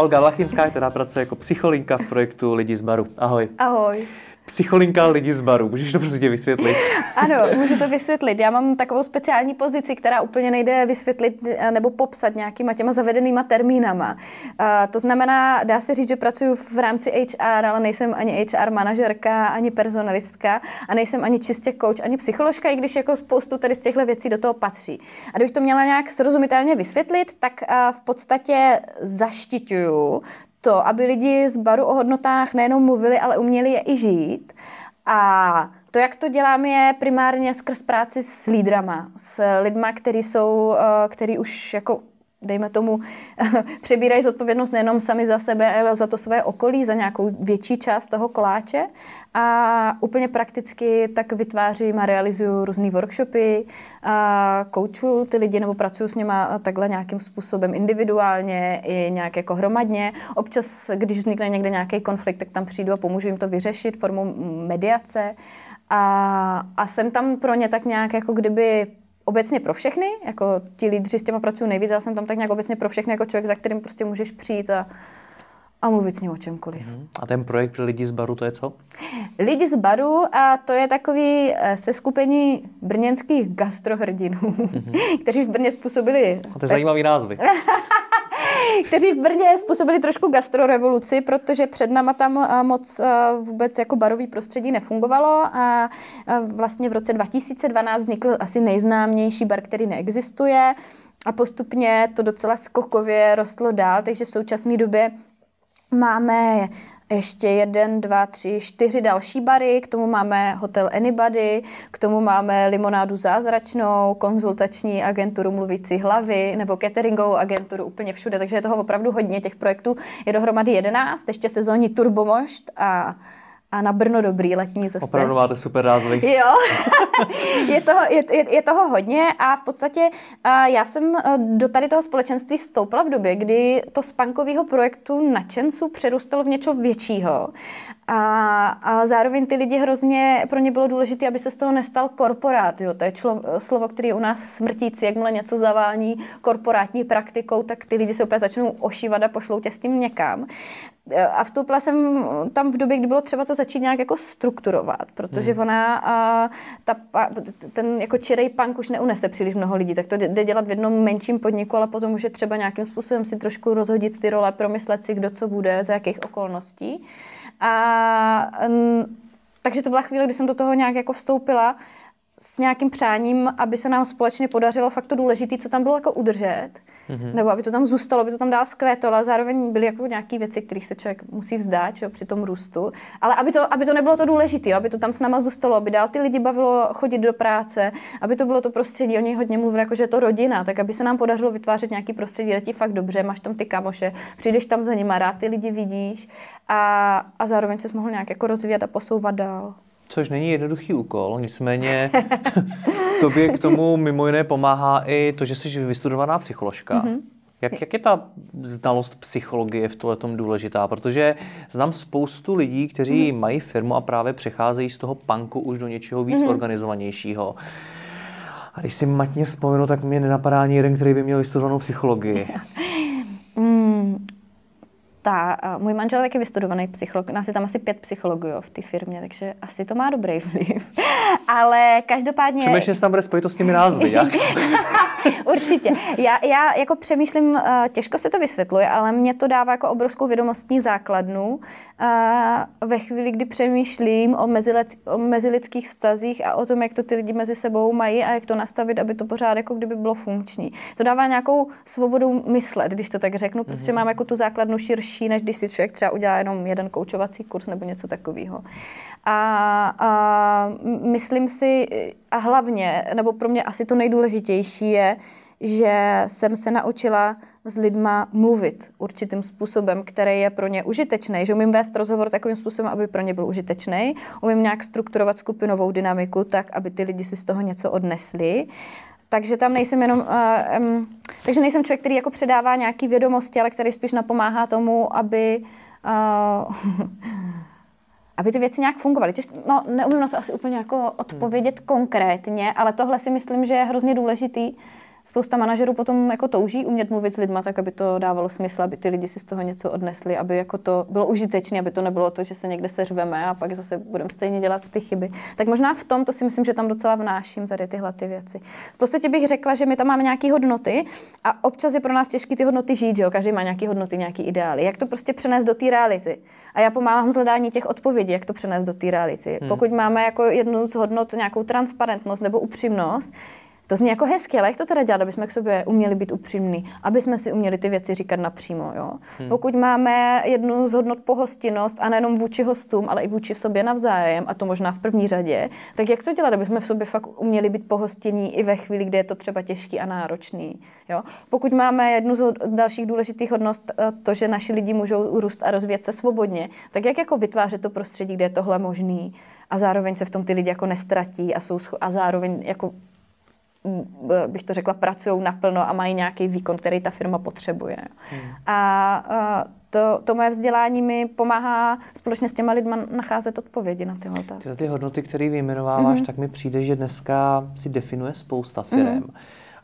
Olga Lachinská, která pracuje jako psycholinka v projektu Lidi z baru. Ahoj. Ahoj. Psycholinka lidi z baru. Můžeš to prostě vysvětlit? Ano, můžu to vysvětlit. Já mám takovou speciální pozici, která úplně nejde vysvětlit eh, nebo popsat nějakýma těma zavedenýma termínama. Uh, to znamená, dá se říct, že pracuji v rámci HR, ale nejsem ani HR manažerka, ani personalistka a nejsem ani čistě coach, ani psycholožka, i když jako spoustu tady z těchto věcí do toho patří. A kdybych to měla nějak srozumitelně vysvětlit, tak uh, v podstatě zaštiťuju to, aby lidi z baru o hodnotách nejenom mluvili, ale uměli je i žít. A to, jak to dělám, je primárně skrz práci s lídrama, s lidma, kteří jsou, eh, který už jako dejme tomu, přebírají zodpovědnost nejenom sami za sebe, ale za to své okolí, za nějakou větší část toho koláče. A úplně prakticky tak vytvářím a realizuju různé workshopy, a koučuju ty lidi nebo pracuji s nimi takhle nějakým způsobem individuálně i nějak jako hromadně. Občas, když vznikne někde nějaký konflikt, tak tam přijdu a pomůžu jim to vyřešit formou mediace. A, a jsem tam pro ně tak nějak jako kdyby obecně pro všechny, jako ti lídři s těma pracují nejvíc, já jsem tam tak nějak obecně pro všechny jako člověk, za kterým prostě můžeš přijít a, a mluvit s ním o čemkoliv. Mm-hmm. A ten projekt Lidi z baru, to je co? Lidi z baru a to je takový eh, seskupení brněnských gastrohrdinů, mm-hmm. kteří v Brně způsobili... A to je zajímavý názvy. kteří v Brně způsobili trošku gastrorevoluci, protože před náma tam eh, moc eh, vůbec jako barový prostředí nefungovalo a vlastně v roce 2012 vznikl asi nejznámější bar, který neexistuje a postupně to docela skokově rostlo dál, takže v současné době máme ještě jeden, dva, tři, čtyři další bary, k tomu máme hotel Anybody, k tomu máme limonádu zázračnou, konzultační agenturu mluvící hlavy nebo cateringovou agenturu úplně všude, takže je toho opravdu hodně. Těch projektů je dohromady jedenáct, ještě sezónní Turbomošt a a na Brno dobrý letní zase. Opravdu máte super názvy. Jo, je, toho, je, je, toho hodně a v podstatě a já jsem do tady toho společenství stoupla v době, kdy to z punkového projektu nadšenců přerůstalo v něco většího a, a zároveň ty lidi hrozně, pro ně bylo důležité, aby se z toho nestal korporát. Jo? To je člo, slovo, který je u nás smrtící, jakmile něco zavání korporátní praktikou, tak ty lidi se úplně začnou ošívat a pošlou tě s tím někam. A vstoupila jsem tam v době, kdy bylo třeba to začít nějak jako strukturovat, protože hmm. ona, a, ta, ten jako čirej punk už neunese příliš mnoho lidí, tak to jde dělat v jednom menším podniku, ale potom už je třeba nějakým způsobem si trošku rozhodit ty role, promyslet si, kdo co bude, za jakých okolností. A um, takže to byla chvíle, kdy jsem do toho nějak jako vstoupila s nějakým přáním, aby se nám společně podařilo fakt to důležité, co tam bylo jako udržet mm-hmm. nebo aby to tam zůstalo, aby to tam dál zkvétalo a zároveň byly jako nějaké věci, kterých se člověk musí vzdát čo, při tom růstu, ale aby to, aby to nebylo to důležité, aby to tam s náma zůstalo, aby dál ty lidi bavilo chodit do práce, aby to bylo to prostředí, oni hodně mluví, jako že je to rodina, tak aby se nám podařilo vytvářet nějaký prostředí, kde ti fakt dobře, máš tam ty kamoše, přijdeš tam za nima, rád ty lidi vidíš a, a zároveň se mohl nějak jako rozvíjet a posouvat dál. Což není jednoduchý úkol, nicméně tobě k tomu mimo jiné pomáhá i to, že jsi vystudovaná psycholožka. Mm-hmm. Jak, jak je ta znalost psychologie v tom důležitá? Protože znám spoustu lidí, kteří mm. mají firmu a právě přecházejí z toho punku už do něčeho víc mm. organizovanějšího. A když si matně vzpomenu, tak mě nenapadá ani jeden, který by měl vystudovanou psychologii. ta, můj manžel je taky vystudovaný psycholog, nás je tam asi pět psychologů jo, v té firmě, takže asi to má dobrý vliv. Ale každopádně... Přemýšlím, že tam bude spojit to s těmi názvy, jak? Určitě. Já, já jako přemýšlím, uh, těžko se to vysvětluje, ale mě to dává jako obrovskou vědomostní základnu uh, ve chvíli, kdy přemýšlím o, mezilec, o mezilidských vztazích a o tom, jak to ty lidi mezi sebou mají a jak to nastavit, aby to pořád jako kdyby bylo funkční. To dává nějakou svobodu myslet, když to tak řeknu, protože mm-hmm. mám jako tu základnu širší těžší, než když si člověk třeba udělá jenom jeden koučovací kurz nebo něco takového. A, a myslím si, a hlavně, nebo pro mě asi to nejdůležitější je, že jsem se naučila s lidma mluvit určitým způsobem, který je pro ně užitečný, že umím vést rozhovor takovým způsobem, aby pro ně byl užitečný, umím nějak strukturovat skupinovou dynamiku tak, aby ty lidi si z toho něco odnesli. Takže tam nejsem jenom, uh, um, takže nejsem člověk, který jako předává nějaké vědomosti, ale který spíš napomáhá tomu, aby uh, aby ty věci nějak fungovaly. No, neumím na to asi úplně jako odpovědět hmm. konkrétně, ale tohle si myslím, že je hrozně důležitý, spousta manažerů potom jako touží umět mluvit s lidma tak, aby to dávalo smysl, aby ty lidi si z toho něco odnesli, aby jako to bylo užitečné, aby to nebylo to, že se někde seřveme a pak zase budeme stejně dělat ty chyby. Tak možná v tom to si myslím, že tam docela vnáším tady tyhle ty věci. V podstatě bych řekla, že my tam máme nějaké hodnoty a občas je pro nás těžké ty hodnoty žít, že jo? Každý má nějaké hodnoty, nějaké ideály. Jak to prostě přenést do té reality? A já pomáhám zhledání těch odpovědí, jak to přenést do té reality. Hmm. Pokud máme jako jednu z hodnot nějakou transparentnost nebo upřímnost, to zní jako hezky, ale jak to teda dělat, aby jsme k sobě uměli být upřímní, aby jsme si uměli ty věci říkat napřímo. Jo? Hmm. Pokud máme jednu z hodnot pohostinnost a nejenom vůči hostům, ale i vůči v sobě navzájem, a to možná v první řadě, tak jak to dělat, aby jsme v sobě fakt uměli být pohostinní i ve chvíli, kdy je to třeba těžký a náročný. Jo? Pokud máme jednu z dalších důležitých hodnost, eh, to, že naši lidi můžou růst a rozvíjet se svobodně, tak jak jako vytvářet to prostředí, kde je tohle možný a zároveň se v tom ty lidi jako nestratí a, jsou a zároveň jako bych to řekla, pracují naplno a mají nějaký výkon, který ta firma potřebuje. Hmm. A, a to, to moje vzdělání mi pomáhá společně s těma lidma nacházet odpovědi na tyhle otázky. Ty, ty hodnoty, které vyjmenováváš, mm-hmm. tak mi přijde, že dneska si definuje spousta firm. Mm-hmm.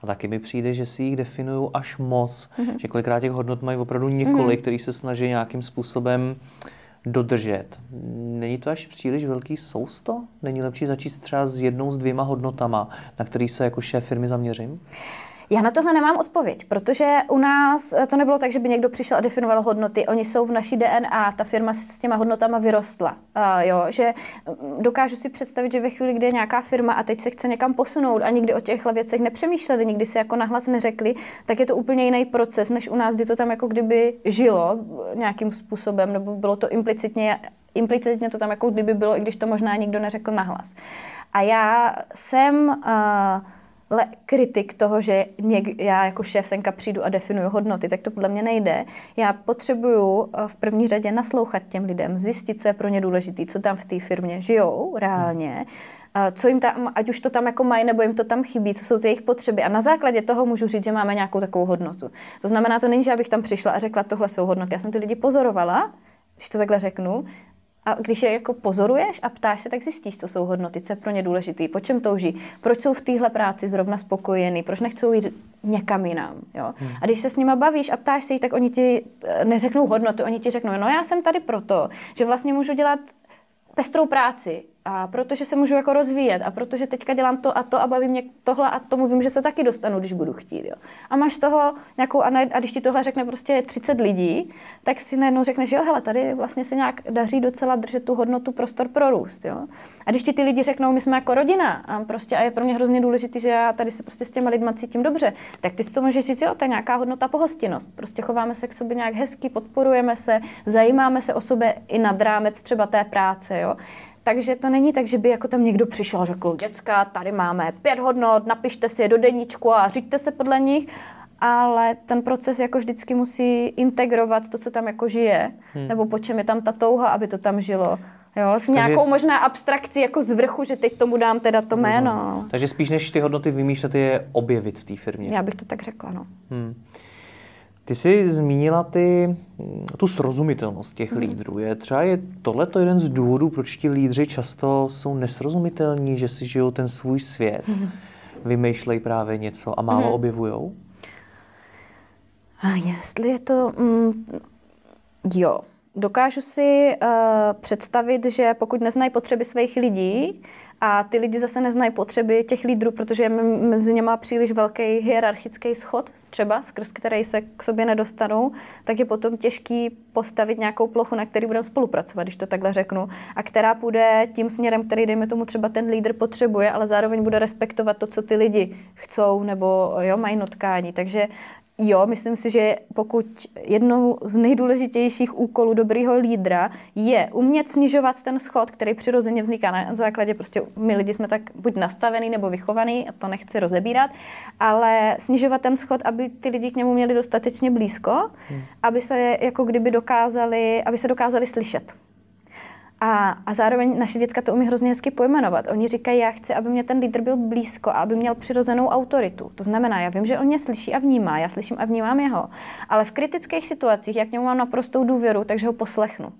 A taky mi přijde, že si jich definují až moc. Mm-hmm. Že kolikrát těch hodnot mají opravdu několik, mm-hmm. který se snaží nějakým způsobem uh, dodržet. Není to až příliš velký sousto? Není lepší začít třeba s jednou, s dvěma hodnotama, na který se jako šéf firmy zaměřím? Já na tohle nemám odpověď, protože u nás to nebylo tak, že by někdo přišel a definoval hodnoty. Oni jsou v naší DNA, ta firma s těma hodnotama vyrostla. Uh, jo, že mm, dokážu si představit, že ve chvíli, kdy je nějaká firma a teď se chce někam posunout a nikdy o těchto věcech nepřemýšleli, nikdy si jako nahlas neřekli, tak je to úplně jiný proces, než u nás, kdy to tam jako kdyby žilo nějakým způsobem, nebo bylo to implicitně implicitně to tam jako kdyby bylo, i když to možná nikdo neřekl nahlas. A já jsem uh, le- kritik toho, že něk- já jako šéf senka přijdu a definuju hodnoty, tak to podle mě nejde. Já potřebuju eh, v první řadě naslouchat těm lidem, zjistit, co je pro ně důležité, co tam v té firmě žijou reálně, co jim tam, ať už to tam jako mají, nebo jim to tam chybí, co jsou ty jejich potřeby. A na základě toho můžu říct, že máme nějakou takovou hodnotu. To znamená, to není, že abych tam přišla a řekla, tohle jsou hodnoty. Já jsem ty lidi pozorovala, když to takhle řeknu, a když je jako pozoruješ a ptáš se, tak zjistíš, co jsou hodnoty, co je pro ně důležité, po čem touží, proč jsou v téhle práci zrovna spokojení, proč nechcou jít někam jinam. Jo? Hmm. A když se s nima bavíš a ptáš se jich, tak oni ti eh, neřeknou hodnotu, oni ti řeknou, no já jsem tady proto, že vlastně můžu dělat pestrou práci, a protože se můžu jako rozvíjet a protože teďka dělám to a to a baví mě tohle a tomu vím, že se taky dostanu, když budu chtít. Jo. A máš toho nějakou, a, ne, a když ti tohle řekne prostě 30 lidí, tak si najednou řekneš, jo, hele, tady vlastně se nějak daří docela držet tu hodnotu prostor pro růst. Jo. A když ti ty lidi řeknou, my jsme jako rodina a prostě a je pro mě hrozně důležité, že já tady se prostě s těma lidma cítím dobře, tak ty si to můžeš říct, jo, to je nějaká hodnota pohostinnost. Prostě chováme se k sobě nějak hezky, podporujeme se, zajímáme se o sebe i nad rámec třeba té práce. Jo. Takže to není tak, že by jako tam někdo přišel a řekl, děcka, tady máme pět hodnot, napište si je do deníčku a říďte se podle nich, ale ten proces jako vždycky musí integrovat to, co tam jako žije, hmm. nebo po čem je tam ta touha, aby to tam žilo. Jo, s nějakou Takže možná abstrakcí jako z vrchu, že teď tomu dám teda to jméno. Takže spíš než ty hodnoty vymýšlet, je objevit v té firmě. Já bych to tak řekla, no. Hmm. Ty jsi zmínila ty, tu srozumitelnost těch hmm. lídrů. Je třeba je tohle jeden z důvodů, proč ti lídři často jsou nesrozumitelní, že si žijou ten svůj svět, hmm. vymýšlejí právě něco a málo hmm. objevujou? A jestli je to... Mm, jo. Dokážu si uh, představit, že pokud neznají potřeby svých lidí, a ty lidi zase neznají potřeby těch lídrů, protože je mezi něma příliš velký hierarchický schod, třeba skrz který se k sobě nedostanou, tak je potom těžký postavit nějakou plochu, na který budeme spolupracovat, když to takhle řeknu, a která půjde tím směrem, který, dejme tomu, třeba ten lídr potřebuje, ale zároveň bude respektovat to, co ty lidi chcou nebo jo, mají notkání. Takže Jo, myslím si, že pokud jednou z nejdůležitějších úkolů dobrýho lídra je umět snižovat ten schod, který přirozeně vzniká na základě, prostě my lidi jsme tak buď nastavený nebo vychovaný, a to nechci rozebírat, ale snižovat ten schod, aby ty lidi k němu měli dostatečně blízko, hmm. aby se jako kdyby dokázali, aby se dokázali slyšet. A, a zároveň naše děcka to umí hrozně hezky pojmenovat. Oni říkají, já chci, aby mě ten lídr byl blízko a aby měl přirozenou autoritu. To znamená, já vím, že on mě slyší a vnímá, já slyším a vnímám jeho. Ale v kritických situacích, jak němu mám naprostou důvěru, takže ho poslechnu.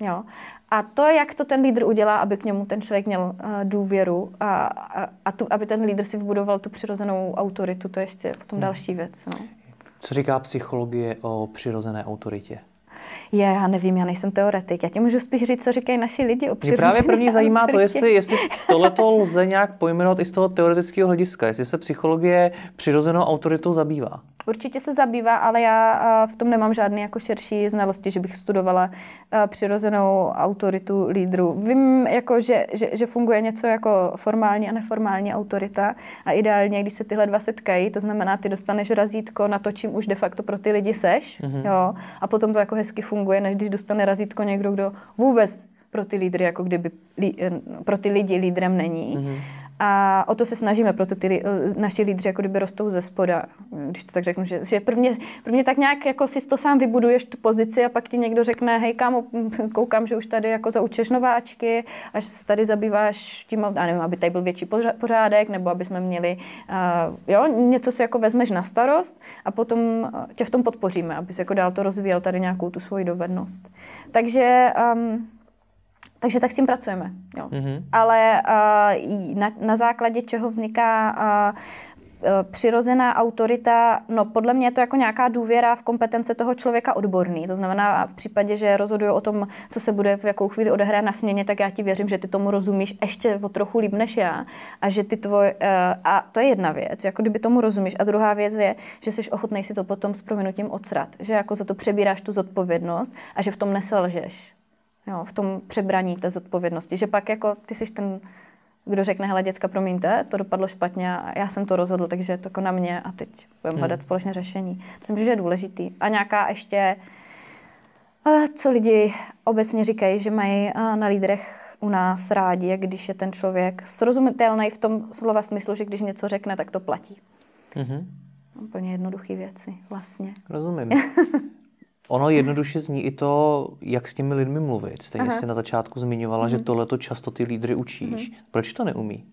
Jo? A to, jak to ten lídr udělá, aby k němu ten člověk měl uh, důvěru a, a, a tu, aby ten lídr si vybudoval tu přirozenou autoritu, to je ještě potom hmm. další věc. No. Co říká psychologie o přirozené autoritě? Je, já nevím, já nejsem teoretik. Já ti můžu spíš říct, co říkají naši lidi o Mě právě první zajímá to, jestli, jestli tohleto lze nějak pojmenovat i z toho teoretického hlediska, jestli se psychologie přirozenou autoritou zabývá. Určitě se zabývá, ale já v tom nemám žádný jako širší znalosti, že bych studovala přirozenou autoritu lídru. Vím, jako, že, že, že funguje něco jako formální a neformální autorita a ideálně, když se tyhle dva setkají, to znamená, ty dostaneš razítko na to, čím už de facto pro ty lidi seš, mm-hmm. jo, a potom to jako hezky funguje, než když dostane razítko někdo, kdo vůbec pro ty lídry, jako kdyby eh, pro ty lidi lídrem není. Mm-hmm. A o to se snažíme, proto ty naši lídři jako kdyby rostou ze spoda, když to tak řeknu, že, že prvně, prvně tak nějak jako si to sám vybuduješ tu pozici a pak ti někdo řekne, hej kámo, koukám, že už tady jako zaučeš nováčky, až se tady zabýváš tím, já nevím, aby tady byl větší pořádek, nebo aby jsme měli, uh, jo, něco si jako vezmeš na starost a potom tě v tom podpoříme, aby se jako dál to rozvíjel tady nějakou tu svoji dovednost. Takže um, takže tak s tím pracujeme. Jo. Mm-hmm. Ale uh, na, na základě čeho vzniká uh, přirozená autorita, no podle mě je to jako nějaká důvěra v kompetence toho člověka odborný. To znamená, v případě, že rozhoduju o tom, co se bude v jakou chvíli odehrát na směně, tak já ti věřím, že ty tomu rozumíš ještě o trochu líp než já. A že ty tvoj, a to je jedna věc, jako kdyby tomu rozumíš. A druhá věc je, že jsi ochotný si to potom s prominutím odsrat. Že jako za to přebíráš tu zodpovědnost a že v tom neselžeš jo, v tom přebraní té zodpovědnosti. Že pak jako ty jsi ten, kdo řekne, hele děcka, promiňte, to dopadlo špatně a já jsem to rozhodl, takže je to jako na mě a teď budeme hmm. hledat společné řešení. To si myslím, že je důležitý. A nějaká ještě, co lidi obecně říkají, že mají na lídrech u nás rádi, když je ten člověk srozumitelný v tom slova smyslu, že když něco řekne, tak to platí. Mm-hmm. Úplně jednoduché věci vlastně. Rozumím. Ono jednoduše zní i to, jak s těmi lidmi mluvit. Stejně Aha. jsi na začátku zmiňovala, mm-hmm. že mhm. tohle to často ty lídry učíš. Mm-hmm. Proč to neumí?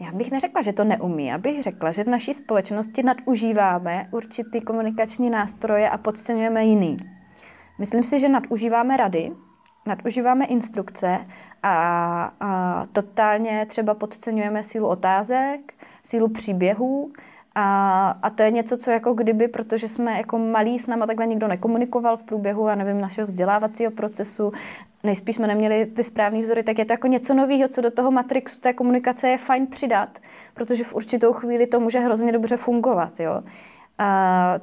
Já bych neřekla, že to neumí. Já bych řekla, že v naší společnosti nadužíváme určitý komunikační nástroje a podceňujeme jiný. Myslím si, že nadužíváme rady, nadužíváme instrukce a, a totálně třeba podceňujeme sílu otázek, sílu příběhů a, a to je něco, co jako kdyby, protože jsme jako malí s náma takhle nikdo nekomunikoval v průběhu, a nevím, našeho vzdělávacího procesu, nejspíš jsme neměli ty správné vzory, tak je to jako něco nového, co do toho matrixu té komunikace je fajn přidat, protože v určitou chvíli to může hrozně dobře fungovat. Jo. Uh,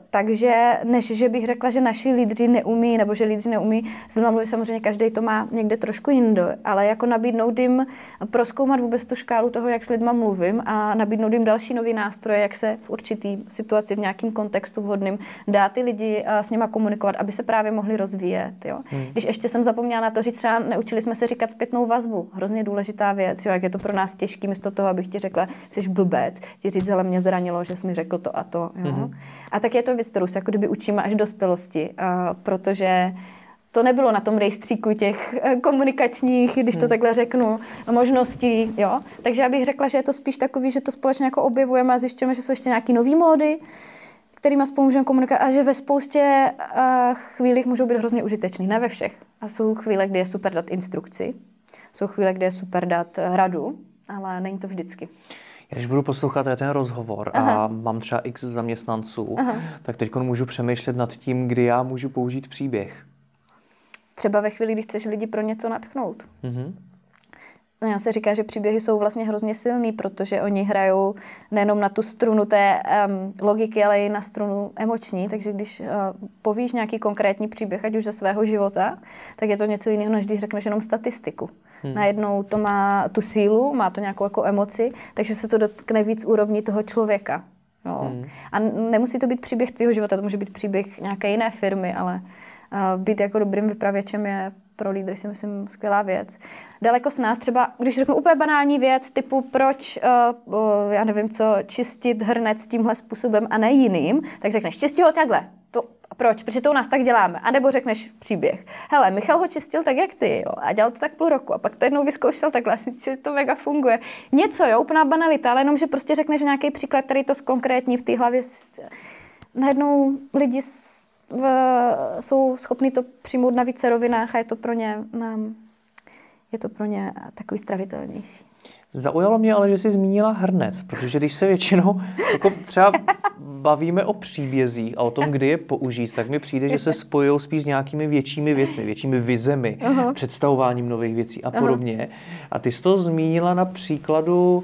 takže než že bych řekla, že naši lídři neumí, nebo že lídři neumí, s mluvit samozřejmě každý to má někde trošku jinde, ale jako nabídnout jim, proskoumat vůbec tu škálu toho, jak s lidma mluvím a nabídnout jim další nový nástroje, jak se v určitý situaci, v nějakém kontextu vhodným dá ty lidi uh, s nima komunikovat, aby se právě mohli rozvíjet. Jo? Hmm. Když ještě jsem zapomněla na to říct, třeba neučili jsme se říkat zpětnou vazbu, hrozně důležitá věc, jo? jak je to pro nás těžké, místo toho, abych ti řekla, jsi blbec, ti říct, ale mě zranilo, že jsi mi řekl to a to. Jo? Hmm. A tak je to věc, kterou se jako kdyby učíme až dospělosti, protože to nebylo na tom rejstříku těch eh, komunikačních, když to hmm. takhle řeknu, možností, jo. Takže já bych řekla, že je to spíš takový, že to společně jako objevujeme a zjišťujeme, že jsou ještě nějaký nový módy, kterými spolu můžeme komunikovat a že ve spoustě uh, chvílích můžou být hrozně užitečný, ne ve všech. A jsou chvíle, kdy je super dát instrukci, jsou chvíle, kdy je super dát radu, ale není to vždycky. Když budu poslouchat ten rozhovor Aha. a mám třeba x zaměstnanců, Aha. tak teď můžu přemýšlet nad tím, kdy já můžu použít příběh. Třeba ve chvíli, kdy chceš lidi pro něco natchnout. Mm-hmm. No já se říká, že příběhy jsou vlastně hrozně silný, protože oni hrajou nejenom na tu strunu té um, logiky, ale i na strunu emoční. Takže když uh, povíš nějaký konkrétní příběh, ať už ze svého života, tak je to něco jiného, než když řekneš jenom statistiku. Hmm. Najednou to má tu sílu, má to nějakou jako emoci, takže se to dotkne víc úrovní toho člověka. Jo. Hmm. A nemusí to být příběh tvého života, to může být příběh nějaké jiné firmy, ale být jako dobrým vypravěčem je pro lídry si myslím skvělá věc. Daleko s nás třeba, když řeknu úplně banální věc, typu proč, uh, uh, já nevím co, čistit hrnec tímhle způsobem a ne jiným, tak řekneš, čistí ho takhle. To, proč? Protože to u nás tak děláme. A nebo řekneš příběh. Hele, Michal ho čistil tak, jak ty, jo, a dělal to tak půl roku. A pak to jednou vyzkoušel takhle, že to mega funguje. Něco, jo, úplná banalita, ale jenom, že prostě řekneš nějaký příklad, který to zkonkrétní v té hlavě. Najednou lidi v, jsou schopni to přijmout na více rovinách a je to pro ně, um, je to pro ně takový stravitelnější. Zaujalo mě ale, že jsi zmínila hrnec, protože když se většinou jako třeba bavíme o příbězích a o tom, kdy je použít, tak mi přijde, že se spojují spíš s nějakými většími věcmi, většími vizemi, uh-huh. představováním nových věcí a podobně. Uh-huh. A ty jsi to zmínila na příkladu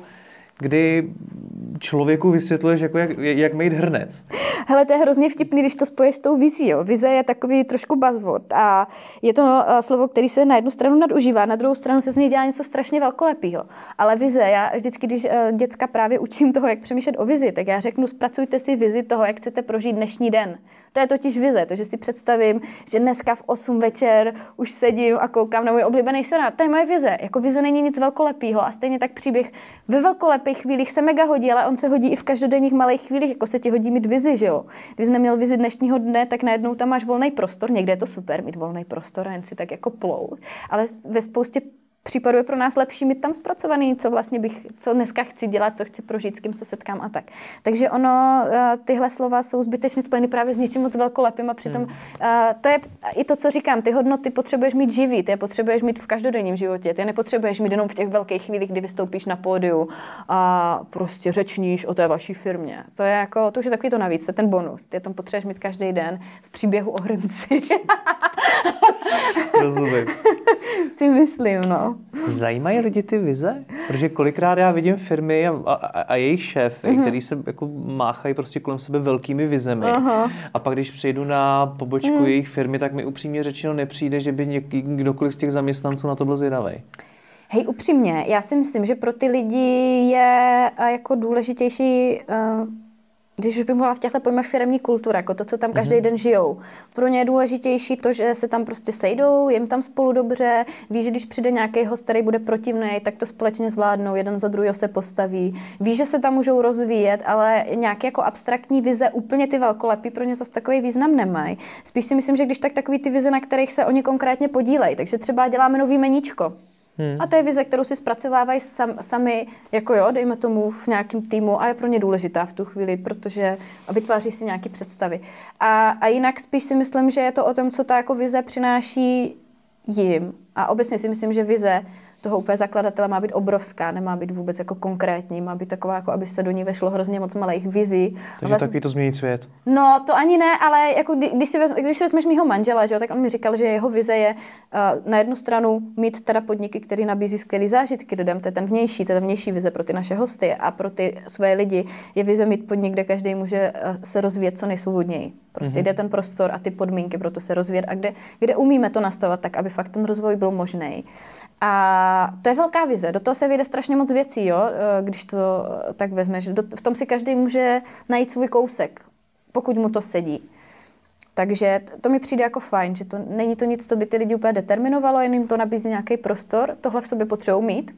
kdy člověku vysvětluješ, jako jak, jak mít hrnec. Hele, to je hrozně vtipný, když to spojíš s tou vizí. Jo. Vize je takový trošku buzzword a je to uh, slovo, který se na jednu stranu nadužívá, na druhou stranu se z něj dělá něco strašně velkolepého. Ale vize, já vždycky, když uh, děcka právě učím toho, jak přemýšlet o vizi, tak já řeknu, zpracujte si vizi toho, jak chcete prožít dnešní den. To je totiž vize, to, že si představím, že dneska v 8 večer už sedím a koukám na můj oblíbený seriál. To je moje vize. Jako vize není nic velkolepého a stejně tak příběh ve velkolepých chvílích se mega hodí, ale on se hodí i v každodenních malých chvílích, jako se ti hodí mít vizi, že jo. Když jsi neměl vizi dnešního dne, tak najednou tam máš volný prostor. Někde je to super mít volný prostor a jen si tak jako plout. Ale ve spoustě případu je pro nás lepší mít tam zpracovaný, co vlastně bych, co dneska chci dělat, co chci prožít, s kým se setkám a tak. Takže ono, eh, tyhle slova jsou zbytečně spojeny právě s něčím moc velkolepým a přitom hmm. Eh, to je i to, co říkám, ty hodnoty potřebuješ mít živý, ty je potřebuješ mít v každodenním životě, ty je nepotřebuješ mít jenom v těch velkých chvílích, kdy vystoupíš na pódiu a prostě řečníš o té vaší firmě. To je jako, to už je takový to navíc, to je ten bonus. Ty je tam potřebuješ mít každý den v příběhu o hrnci. Rozumím. si myslím, no. Zajímají lidi ty vize? Protože kolikrát já vidím firmy a, a, a jejich šéfy, mm-hmm. který se jako máchají prostě kolem sebe velkými vizemi. Uh-huh. A pak když přijdu na pobočku mm. jejich firmy, tak mi upřímně řečeno nepřijde, že by něký, kdokoliv z těch zaměstnanců na to byl zvědavý. Hej, upřímně, já si myslím, že pro ty lidi je jako důležitější uh, když už bych mluvila v těchto pojmech firmní kultura, jako to, co tam každý mm-hmm. den žijou. Pro ně je důležitější to, že se tam prostě sejdou, jim tam spolu dobře, ví, že když přijde nějaký host, který bude protivný, tak to společně zvládnou, jeden za druhého se postaví. Ví, že se tam můžou rozvíjet, ale nějaké jako abstraktní vize, úplně ty velkolepí pro ně zase takový význam nemají. Spíš si myslím, že když tak takový ty vize, na kterých se oni konkrétně podílejí. Takže třeba děláme nový meníčko. Hmm. A to je vize, kterou si zpracovávají sam, sami, jako jo, dejme tomu v nějakém týmu a je pro ně důležitá v tu chvíli, protože vytváří si nějaké představy. A, a jinak spíš si myslím, že je to o tom, co ta jako vize přináší jim. A obecně si myslím, že vize toho úplně zakladatele má být obrovská, nemá být vůbec jako konkrétní, má být taková, jako aby se do ní vešlo hrozně moc malých vizí. Takže vlastně, taky to změní svět. No, to ani ne, ale jako když si, vezm, když si vezmeš mýho manžela, že jo, tak on mi říkal, že jeho vize je uh, na jednu stranu mít teda podniky, které nabízí skvělé zážitky lidem, to je ten vnější, to je ta vnější vize pro ty naše hosty a pro ty své lidi je vize mít podnik, kde každý může uh, se rozvíjet co nejsvobodněji. Prostě mm-hmm. jde ten prostor a ty podmínky pro to se rozvíjet a kde, kde umíme to nastavovat tak, aby fakt ten rozvoj byl možný. A to je velká vize. Do toho se vyjde strašně moc věcí, jo? Eh, když to tak vezmeš. v tom si každý může najít svůj kousek, pokud mu to sedí. Takže to mi přijde jako fajn, že to není to nic, co by ty lidi úplně determinovalo, jen jim to nabízí nějaký prostor. Tohle v sobě potřebují mít.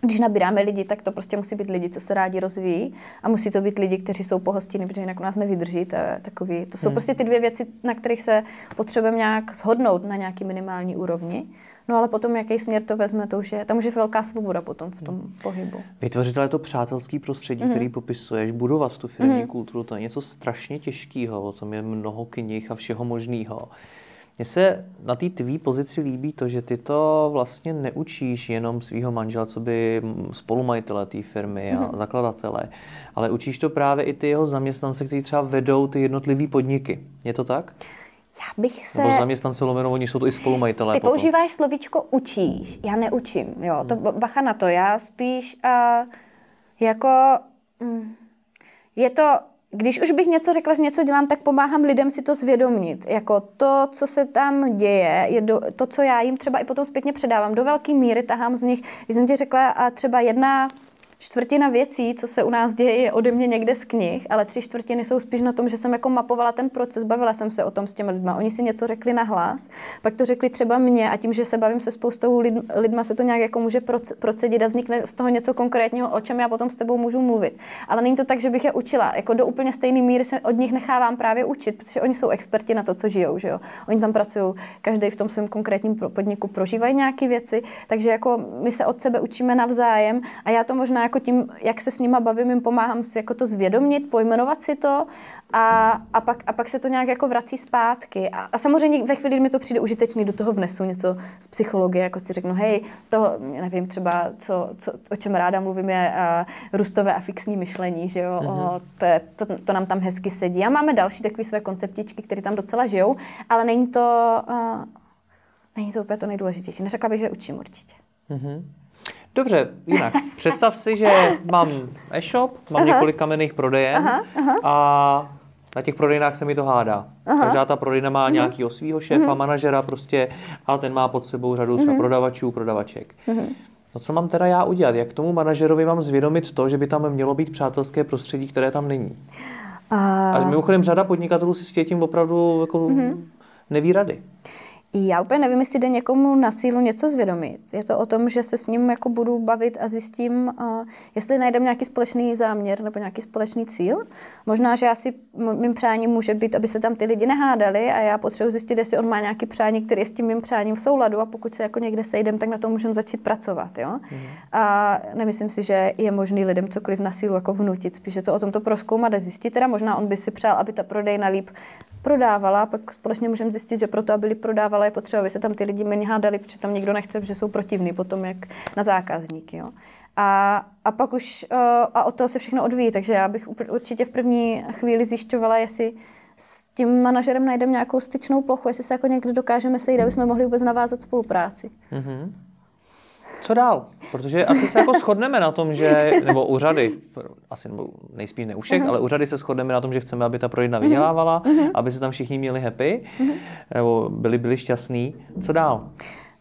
Když nabíráme lidi, tak to prostě musí být lidi, co se rádi rozvíjí a musí to být lidi, kteří jsou pohostinní, protože jinak u nás nevydrží. To, je takový, to jsou hmm. prostě ty dvě věci, na kterých se potřebujeme nějak shodnout na nějaký minimální úrovni. No ale potom, jaký směr to vezme, to už je, tam už je velká svoboda potom v tom hmm. pohybu. Vytvořit ale to přátelský prostředí, mm-hmm. který popisuješ, budovat tu firmní mm-hmm. kulturu, to je něco strašně těžkého, o tom je mnoho knih a všeho možného. Mně se na té tvý pozici líbí to, že ty to vlastně neučíš jenom svého manžela, co by spolumajitele té firmy a mm-hmm. zakladatele, ale učíš to právě i ty jeho zaměstnance, kteří třeba vedou ty jednotlivé podniky. Je to tak? Já bych se... Nebo zaměstnance lomeno, oni jsou to i spolumajitelé. Ty potom. používáš slovíčko učíš, já neučím, jo, to bacha na to, já spíš uh, jako... Mm, je to když už bych něco řekla, že něco dělám, tak pomáhám lidem si to zvědomit. Jako to, co se tam děje, je do, to, co já jim třeba i potom zpětně předávám. Do velké míry tahám z nich, když jsem ti řekla, a třeba jedna čtvrtina věcí, co se u nás děje, je ode mě někde z knih, ale tři čtvrtiny jsou spíš na tom, že jsem jako mapovala ten proces, bavila jsem se o tom s těmi lidmi. Oni si něco řekli na hlas, pak to řekli třeba mě a tím, že se bavím se spoustou lid, lidma, se to nějak jako může procedit a vznikne z toho něco konkrétního, o čem já potom s tebou můžu mluvit. Ale není to tak, že bych je učila. Jako do úplně stejné míry se od nich nechávám právě učit, protože oni jsou experti na to, co žijou. Že jo? Oni tam pracují, každý v tom svém konkrétním podniku prožívají nějaké věci, takže jako my se od sebe učíme navzájem a já to možná jako tím, jak se s nima bavím, jim pomáhám si jako to zvědomit, pojmenovat si to a, a, pak, a pak se to nějak jako vrací zpátky. A, a samozřejmě ve chvíli, kdy mi to přijde užitečný, do toho vnesu něco z psychologie, jako si řeknu, hej, to, nevím, třeba, co, co, o čem ráda mluvím, je uh, růstové a fixní myšlení, že jo, mm-hmm. o, to, je, to, to nám tam hezky sedí. A máme další takové své konceptičky, které tam docela žijou, ale není to, uh, není to úplně to nejdůležitější. Neřekla bych, že učím určitě. Mm-hmm. Dobře, jinak. Představ si, že mám e-shop, mám aha. několik kamenných prodejen aha, aha. a na těch prodejnách se mi to hádá. Aha. Každá ta prodejna má uh-huh. nějakého svého šéfa, uh-huh. manažera prostě a ten má pod sebou řadu třeba uh-huh. prodavačů, prodavaček. Uh-huh. No co mám teda já udělat? Jak tomu manažerovi mám zvědomit to, že by tam mělo být přátelské prostředí, které tam není? A, a mimochodem řada podnikatelů si s tím opravdu jako uh-huh. neví rady. Já úplně nevím, jestli jde někomu na sílu něco zvědomit. Je to o tom, že se s ním jako budu bavit a zjistím, uh, jestli najdem nějaký společný záměr nebo nějaký společný cíl. Možná, že asi mým přáním může být, aby se tam ty lidi nehádali a já potřebuji zjistit, jestli on má nějaký přání, který je s tím mým přáním v souladu a pokud se jako někde sejdem, tak na to můžeme začít pracovat. Jo? Mm. A nemyslím si, že je možný lidem cokoliv na sílu jako vnutit, spíš je to o tom to proskoumat a zjistit. Teda možná on by si přál, aby ta prodejna líp prodávala, pak společně můžeme zjistit, že proto, aby prodávala, je potřeba, aby se tam ty lidi méně hádali, protože tam nikdo nechce, protože jsou protivní potom jak na zákazníky. Jo. A, a pak už uh, a od toho se všechno odvíjí, takže já bych určitě v první chvíli zjišťovala, jestli s tím manažerem najdeme nějakou styčnou plochu, jestli se jako někdy dokážeme sejít, aby jsme mohli vůbec navázat spolupráci. Mm-hmm co dál? Protože asi se jako shodneme na tom, že, nebo úřady, asi nebo nejspíš ne u všech, uh-huh. ale úřady se shodneme na tom, že chceme, aby ta prodejna vydělávala, uh-huh. aby se tam všichni měli happy, uh-huh. nebo byli, byli šťastní. Co dál?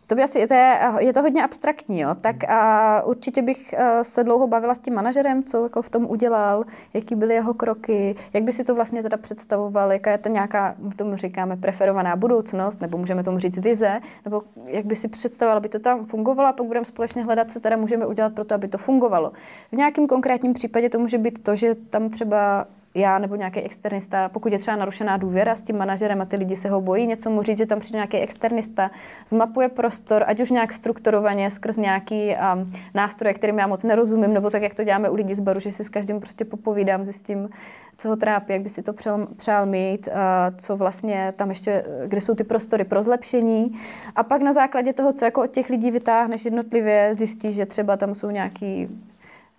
To by asi, to je, je to hodně abstraktní, jo? tak a určitě bych eh, se dlouho bavila s tím manažerem, co jako v tom udělal, jaký byly jeho kroky, jak by si to vlastně teda představoval, jaká je to nějaká, tomu říkáme, preferovaná budoucnost, nebo můžeme tomu říct vize, nebo jak by si představoval, aby to tam fungovalo a pak budeme společně hledat, co teda můžeme udělat pro to, aby to fungovalo. V nějakém konkrétním případě to může být to, že tam třeba já nebo nějaký externista, pokud je třeba narušená důvěra s tím manažerem a ty lidi se ho bojí něco mu říct, že tam přijde nějaký externista, zmapuje prostor, ať už nějak strukturovaně skrz nějaký um, nástroje, kterým já moc nerozumím, nebo tak, jak to děláme u lidí z baru, že si s každým prostě popovídám, zjistím, co ho trápí, jak by si to přál, přál mít, a co vlastně tam ještě, kde jsou ty prostory pro zlepšení. A pak na základě toho, co jako od těch lidí vytáhneš jednotlivě, zjistíš, že třeba tam jsou nějaký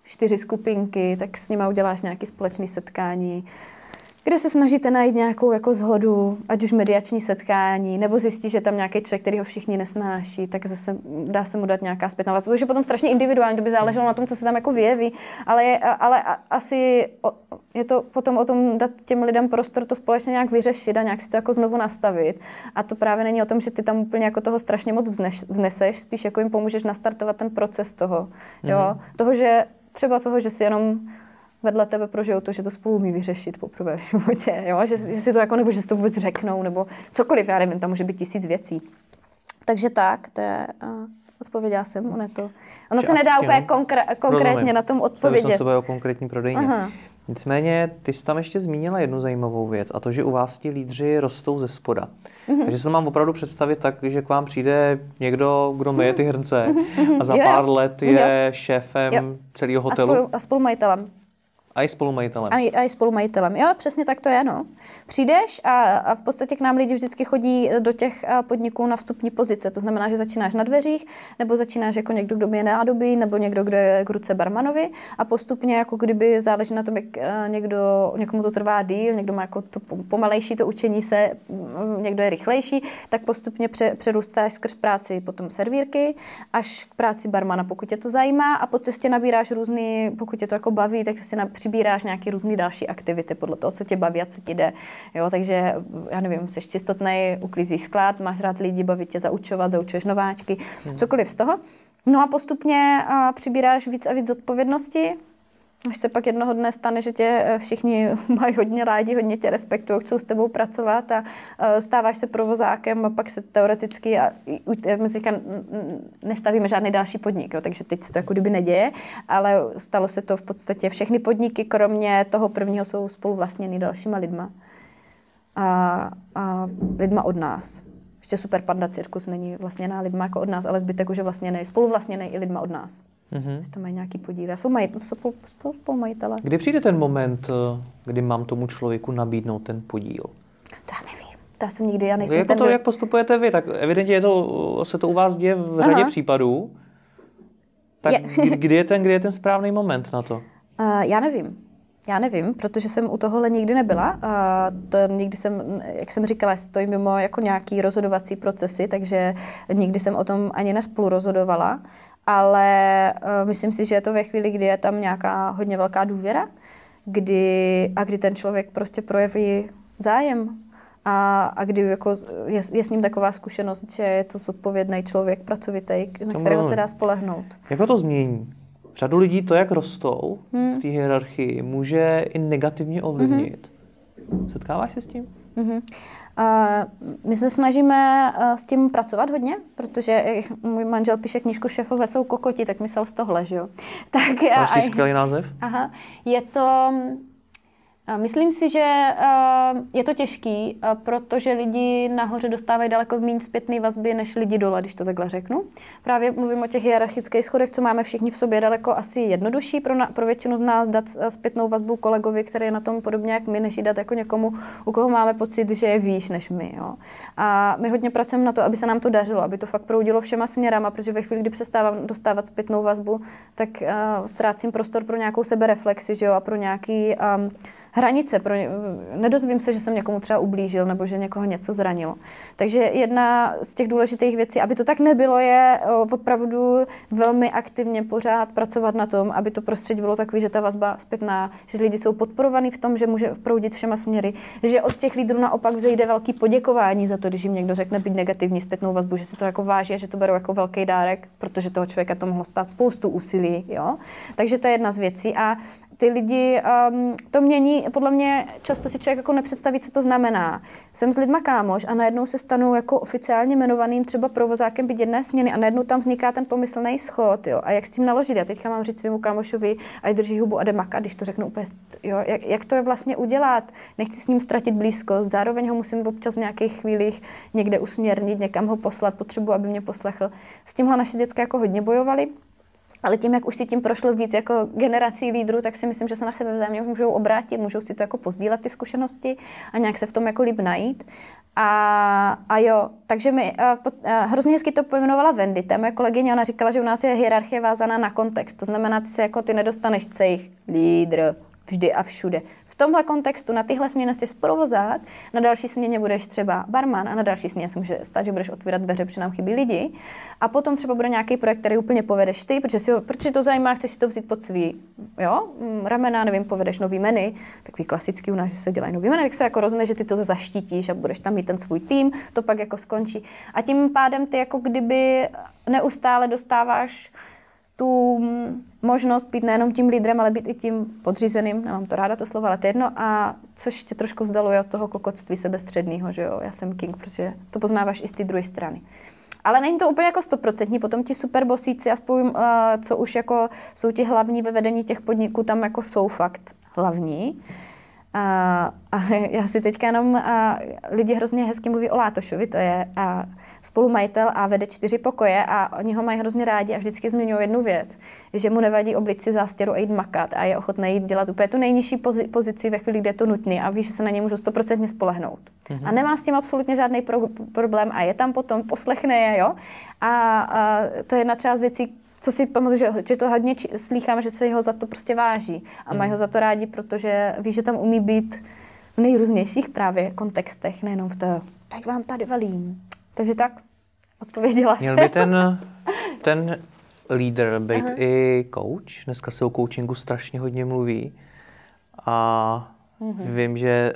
čtyři skupinky, tak s nimi uděláš nějaké společné setkání, kde se snažíte najít nějakou jako zhodu, ať už mediační setkání, nebo zjistíš, že tam nějaký člověk, který ho všichni nesnáší, tak zase dá se mu dát nějaká zpětná vazba. To je potom strašně individuální, to by záleželo na tom, co se tam jako vyjeví, ale, je, ale asi je to potom o tom dát těm lidem prostor to společně nějak vyřešit a nějak si to jako znovu nastavit. A to právě není o tom, že ty tam úplně jako toho strašně moc vzneseš, spíš jako jim pomůžeš nastartovat ten proces toho. Jo? Mm-hmm. Toho, že třeba toho, že si jenom vedle tebe prožijou to, že to spolu umí vyřešit poprvé v životě, jo? Že, že si to jako, nebo že si to vůbec řeknou, nebo cokoliv, já nevím, tam může být tisíc věcí. Takže tak, to je, uh, odpověděla jsem, ono, to, ono se nedá úplně konkr- konkrétně Rozumím. na tom odpovědět. Jsem o konkrétní prodejně. Aha. Nicméně, ty jsi tam ještě zmínila jednu zajímavou věc, a to, že u vás ti lídři rostou ze spoda. Mm-hmm. Takže se to mám opravdu představit tak, že k vám přijde někdo, kdo myje ty hrnce mm-hmm. a za pár let je jo. šéfem jo. celého hotelu. A, spolu, a spolumajitelem. A i spolumajitelem. A, i spolumajitelem. Jo, přesně tak to je, no. Přijdeš a, a v podstatě k nám lidi vždycky chodí do těch podniků na vstupní pozice. To znamená, že začínáš na dveřích, nebo začínáš jako někdo, kdo je nádobí, nebo někdo, kdo je k ruce barmanovi a postupně, jako kdyby záleží na tom, jak někdo, někomu to trvá díl, někdo má jako to pomalejší to učení se, někdo je rychlejší, tak postupně pře, přerůstáš skrz práci potom servírky až k práci barmana, pokud tě to zajímá a po cestě nabíráš různý, pokud tě to jako baví, tak si na, přibíráš nějaké různé další aktivity podle toho, co tě baví a co ti jde. Jo, takže já nevím, jsi čistotný, uklízíš sklad, máš rád lidi, baví tě zaučovat, zaučuješ nováčky, hmm. cokoliv z toho. No a postupně a, přibíráš víc a víc zodpovědnosti, až se pak jednoho dne stane, že tě eh, všichni mají hodně rádi, hodně tě respektují, chcou s tebou pracovat a eh, stáváš se provozákem a pak se teoreticky, a my nestavíme žádný další podnik, jo, takže teď se to jako kdyby neděje, ale stalo se to v podstatě všechny podniky, kromě toho prvního, jsou spolu vlastněny dalšíma lidma. A, a lidma od nás. Ještě Super Panda Cirkus není vlastněná lidma jako od nás, ale zbytek už je vlastněný, spoluvlastněný i lidma od nás. Mm-hmm. Že to mají nějaký podíl. Jsou, maj, jsou spolu, spolumajitele. Kdy přijde ten moment, eh, kdy mám tomu člověku nabídnout ten podíl? To já nevím. To já jsem nikdy, já nejsem jako ten... to, jak postupujete vy, tak evidentně je to, se to u vás děje v řadě Aha. případů. Tak je. kdy, je ten, kdy je ten správný moment na to? Uh, já nevím. Já nevím, protože jsem u tohohle nikdy nebyla. A to nikdy jsem, jak jsem říkala, stojím mimo jako nějaký rozhodovací procesy, takže nikdy jsem o tom ani nespolu rozhodovala. Ale uh, myslím si, že je to ve chvíli, kdy je tam nějaká hodně velká důvěra kdy, a kdy ten člověk prostě projeví zájem a, a kdy jako je, je s ním taková zkušenost, že je to zodpovědný člověk, pracovitý, na kterého se dá spolehnout. Jak to změní? řadu lidí to, jak rostou hmm. v té hierarchii, může i negativně ovlivnit. Hmm. Setkáváš se s tím? Hmm. My se snažíme uh, s tím pracovat hodně, protože můj manžel píše knížku Šéfové jsou kokoti, tak myslel z tohle, že jo. Tak, Další skvělý název. Aha, je to Myslím si, že eh, je to těžký, eh, protože lidi nahoře dostávají daleko méně zpětné vazby než lidi dole, když to takhle řeknu. Právě mluvím o těch hierarchických schodech, co máme všichni v sobě daleko asi jednodušší pro, na, pro většinu z nás dát eh, zpětnou vazbu kolegovi, který je na tom podobně jak my, než ji dát jako někomu, u koho máme pocit, že je výš než my. Jo. A my hodně pracujeme na to, aby se nám to dařilo, aby to fakt proudilo všema směrama, protože ve chvíli, kdy přestávám dostávat zpětnou vazbu, tak uh, ztrácím prostor pro nějakou sebereflexi že jo, a pro nějaký um, hranice. Pro, nedozvím se, že jsem někomu třeba ublížil nebo že někoho něco zranilo. Takže jedna z těch důležitých věcí, aby to tak nebylo, je opravdu velmi aktivně pořád pracovat na tom, aby to prostředí bylo takové, že ta vazba zpětná, že lidi jsou podporovaní v tom, že může proudit všema směry, že od těch lídrů naopak vzejde velký poděkování za to, když jim někdo řekne být negativní zpětnou vazbu, že se to jako váží a že to berou jako velký dárek, protože toho člověka to mohlo stát spoustu úsilí. Jo? Takže to je jedna z věcí. A ty lidi um, to mění, podle mě často si člověk jako nepředstaví, co to znamená. Jsem s lidma kámoš a najednou se stanu jako oficiálně jmenovaným třeba provozákem byt jedné směny a najednou tam vzniká ten pomyslný schod, jo. A jak s tím naložit? Já teďka mám říct svému kámošovi, a drží hubu a jde makat, když to řeknu úplně, jo. Jak, jak, to je vlastně udělat? Nechci s ním ztratit blízkost, zároveň ho musím občas v nějakých chvílích někde usměrnit, někam ho poslat, potřebuji, aby mě poslechl. S tímhle naše děcka jako hodně bojovali. Ale tím, jak už si tím prošlo víc jako generací lídrů, tak si myslím, že se na sebe vzájemně můžou obrátit, můžou si to jako pozdílet ty zkušenosti a nějak se v tom jako líp najít. A, a jo, takže mi uh, hrozně hezky to pojmenovala Wendy, ta moje kolegyně, ona říkala, že u nás je hierarchie vázaná na kontext. To znamená, ty se jako ty nedostaneš cejch lídr vždy a všude tomhle kontextu na tyhle směny jsi provozák, na další směně budeš třeba barman a na další směně se může stát, že budeš otvírat dveře, protože nám chybí lidi. A potom třeba bude nějaký projekt, který úplně povedeš ty, protože, si ho, protože to zajímá, chceš si to vzít pod svý jo, mm, ramena, nevím, povedeš nový menu, takový klasický u nás, že se dělají nový menu, tak se jako rozhodne, že ty to zaštítíš a budeš tam mít ten svůj tým, to pak jako skončí. A tím pádem ty jako kdyby neustále dostáváš tu možnost být nejenom tím lídrem, ale být i tím podřízeným, nemám to ráda to slovo, ale to jedno, a což tě trošku vzdaluje od toho kokotství sebestředného, že jo, já jsem king, protože to poznáváš i z té druhé strany. Ale není to úplně jako stoprocentní, potom ti superbosíci, aspoň uh, co už jako jsou ti hlavní ve vedení těch podniků, tam jako jsou fakt hlavní. A, a já si teďka jenom, a, lidi hrozně hezky mluví o Látošovi, to je a, spolumajitel a vede čtyři pokoje a oni ho mají hrozně rádi a vždycky zmiňují jednu věc, že mu nevadí oblici zástěru a jít makat a je ochotný jít dělat úplně tu nejnižší pozi- pozici ve chvíli, kde je to nutné a ví, že se na ně můžou stoprocentně spolehnout. Mm-hmm. A nemá s tím absolutně žádný pro- problém a je tam potom, poslechne je, jo. A, a to je jedna třeba z věcí, co si pamatuju, že, že to hodně či, slýchám, že se ho za to prostě váží a mají ho mhm. za to rádi, protože ví, že tam umí být v nejrůznějších právě kontextech, nejenom v to, tak vám tady velím. Takže tak, odpověděla jsem. Měl by ten, ten lídr být Aha. i coach? Dneska se o coachingu strašně hodně mluví. A mm-hmm. vím, že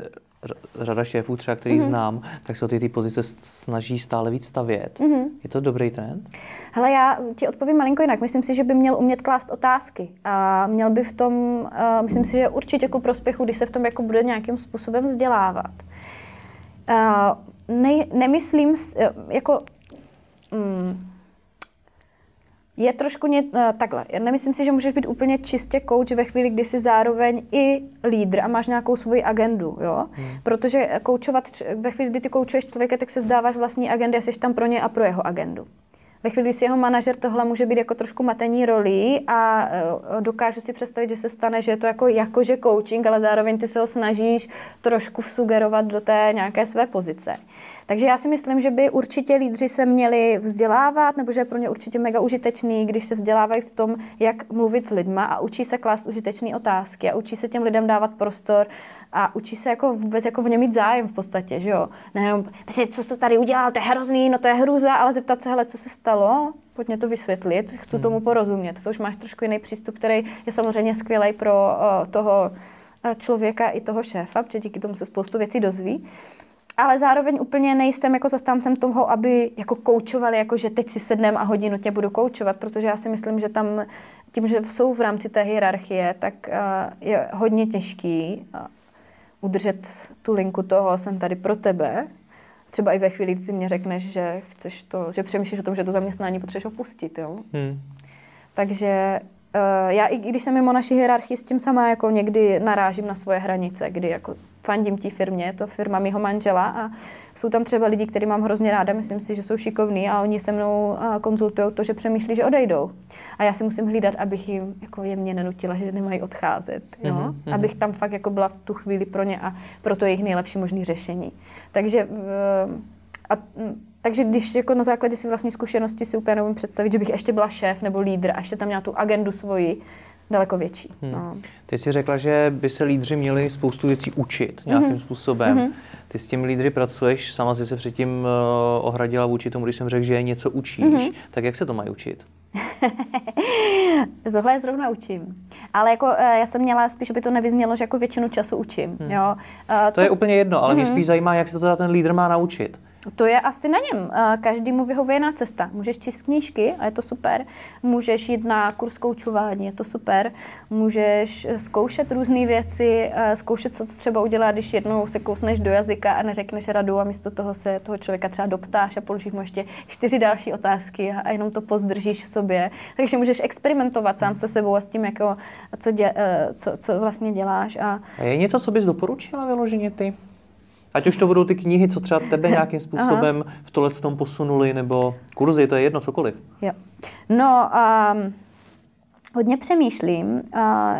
řada šéfů třeba, který mm-hmm. znám, tak se o ty, ty pozice snaží stále víc stavět. Mm-hmm. Je to dobrý trend? Hele, já ti odpovím malinko jinak. Myslím si, že by měl umět klást otázky a měl by v tom, uh, myslím si, že určitě ku prospěchu, když se v tom jako bude nějakým způsobem vzdělávat. Uh, ne, nemyslím, uh, jako mm, je trošku ně, uh, takhle. Já nemyslím si, že můžeš být úplně čistě coach ve chvíli, kdy jsi zároveň i lídr a máš nějakou svoji agendu, jo? Hmm. Protože koučovat, ve chvíli, kdy ty koučuješ člověka, tak se vzdáváš vlastní agendy a jsi tam pro ně a pro jeho agendu. Ve chvíli, jsi jeho manažer, tohle může být jako trošku matení roli a uh, dokážu si představit, že se stane, že je to jako jakože coaching, ale zároveň ty se ho snažíš trošku sugerovat do té nějaké své pozice. Takže já si myslím, že by určitě lídři se měli vzdělávat, nebo že je pro ně určitě mega užitečný, když se vzdělávají v tom, jak mluvit s lidma a učí se klást užitečné otázky a učí se těm lidem dávat prostor a učí se jako vůbec jako v něm mít zájem v podstatě, že jo. Nejenom, co jsi to tady udělal, to je hrozný, no to je hruza, ale zeptat se, hele, co se stalo, pojď to vysvětlit, chci tomu hmm. porozumět. To už máš trošku jiný přístup, který je samozřejmě skvělý pro uh, toho eh, člověka i toho šéfa, protože díky tomu se spoustu věcí dozví ale zároveň úplně nejsem jako zastáncem toho, aby jako koučovali, jako že teď si sednem a hodinu tě budu koučovat, protože já si myslím, že tam tím, že jsou v rámci té hierarchie, tak uh, je hodně těžký uh, udržet tu linku toho, jsem tady pro tebe. Třeba i ve chvíli, kdy ty mě řekneš, že chceš to, že přemýšlíš o tom, že to zaměstnání potřebuješ opustit, jo. Hmm. Takže uh, já i když jsem mimo naší hierarchii s tím sama jako někdy narážím na svoje hranice, kdy jako fandím té firmě, je to firma mého manžela a jsou tam třeba lidi, který mám hrozně ráda, myslím si, že jsou šikovní a oni se mnou konzultují to, že přemýšlí, že odejdou. A já si musím hlídat, abych jim jako jemně nenutila, že nemají odcházet. Jo? Mm-hmm. Abych tam fakt jako byla v tu chvíli pro ně a pro to jejich nejlepší možné řešení. Takže a, takže když jako na základě si vlastní zkušenosti si úplně nevím představit, že bych ještě byla šéf nebo lídr a ještě tam měla tu agendu svoji, daleko větší. Hmm. No. Teď jsi řekla, že by se lídři měli spoustu věcí učit nějakým mm-hmm. způsobem. Mm-hmm. Ty s těmi lídry pracuješ, sama jsi se předtím uh, ohradila vůči tomu, když jsem řekl, že je něco učíš. Mm-hmm. Tak jak se to mají učit? Tohle je zrovna učím. Ale jako uh, já jsem měla spíš, aby to nevyznělo, že jako většinu času učím. Hmm. Jo? Uh, to co... je úplně jedno, ale mm-hmm. mě mhm. spíš zajímá, jak se to teda ten lídr má naučit. To je asi na něm. Každý mu vyhovuje na cesta. Můžeš číst knížky a je to super. Můžeš jít na kurz koučování, je to super. Můžeš zkoušet různé věci, zkoušet, co třeba udělá, když jednou se kousneš do jazyka a neřekneš radu a místo toho se toho člověka třeba doptáš a položíš mu ještě čtyři další otázky a jenom to pozdržíš v sobě. Takže můžeš experimentovat sám se sebou a s tím, jako, co, dě, e, co, co vlastně děláš. A... a je něco, co bys doporučila vyloženě ty? Ať už to budou ty knihy, co třeba tebe nějakým způsobem Aha. v tohle tom posunuli, nebo kurzy, to je jedno, cokoliv. Jo. No, um, hodně přemýšlím. Uh,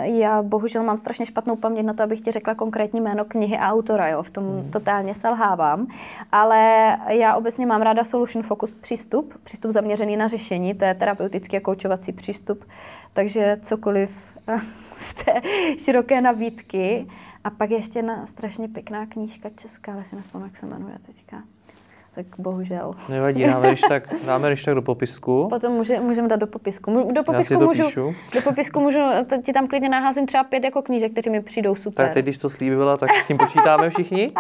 já bohužel mám strašně špatnou paměť na to, abych ti řekla konkrétní jméno knihy a autora, jo. v tom hmm. totálně selhávám. Ale já obecně mám ráda solution focus přístup, přístup zaměřený na řešení, to je terapeutický a koučovací přístup, takže cokoliv z té široké nabídky. A pak ještě jedna strašně pěkná knížka česká, ale si nespomínám, jak se jmenuje teďka. Tak bohužel. Nevadí, dáme když tak, dáme když tak do popisku. Potom může, můžeme dát do popisku. Do popisku, můžu, píšu. do popisku můžu, ti tam klidně naházím třeba pět jako knížek, které mi přijdou super. Tak teď, když to slíbila, tak s tím počítáme všichni.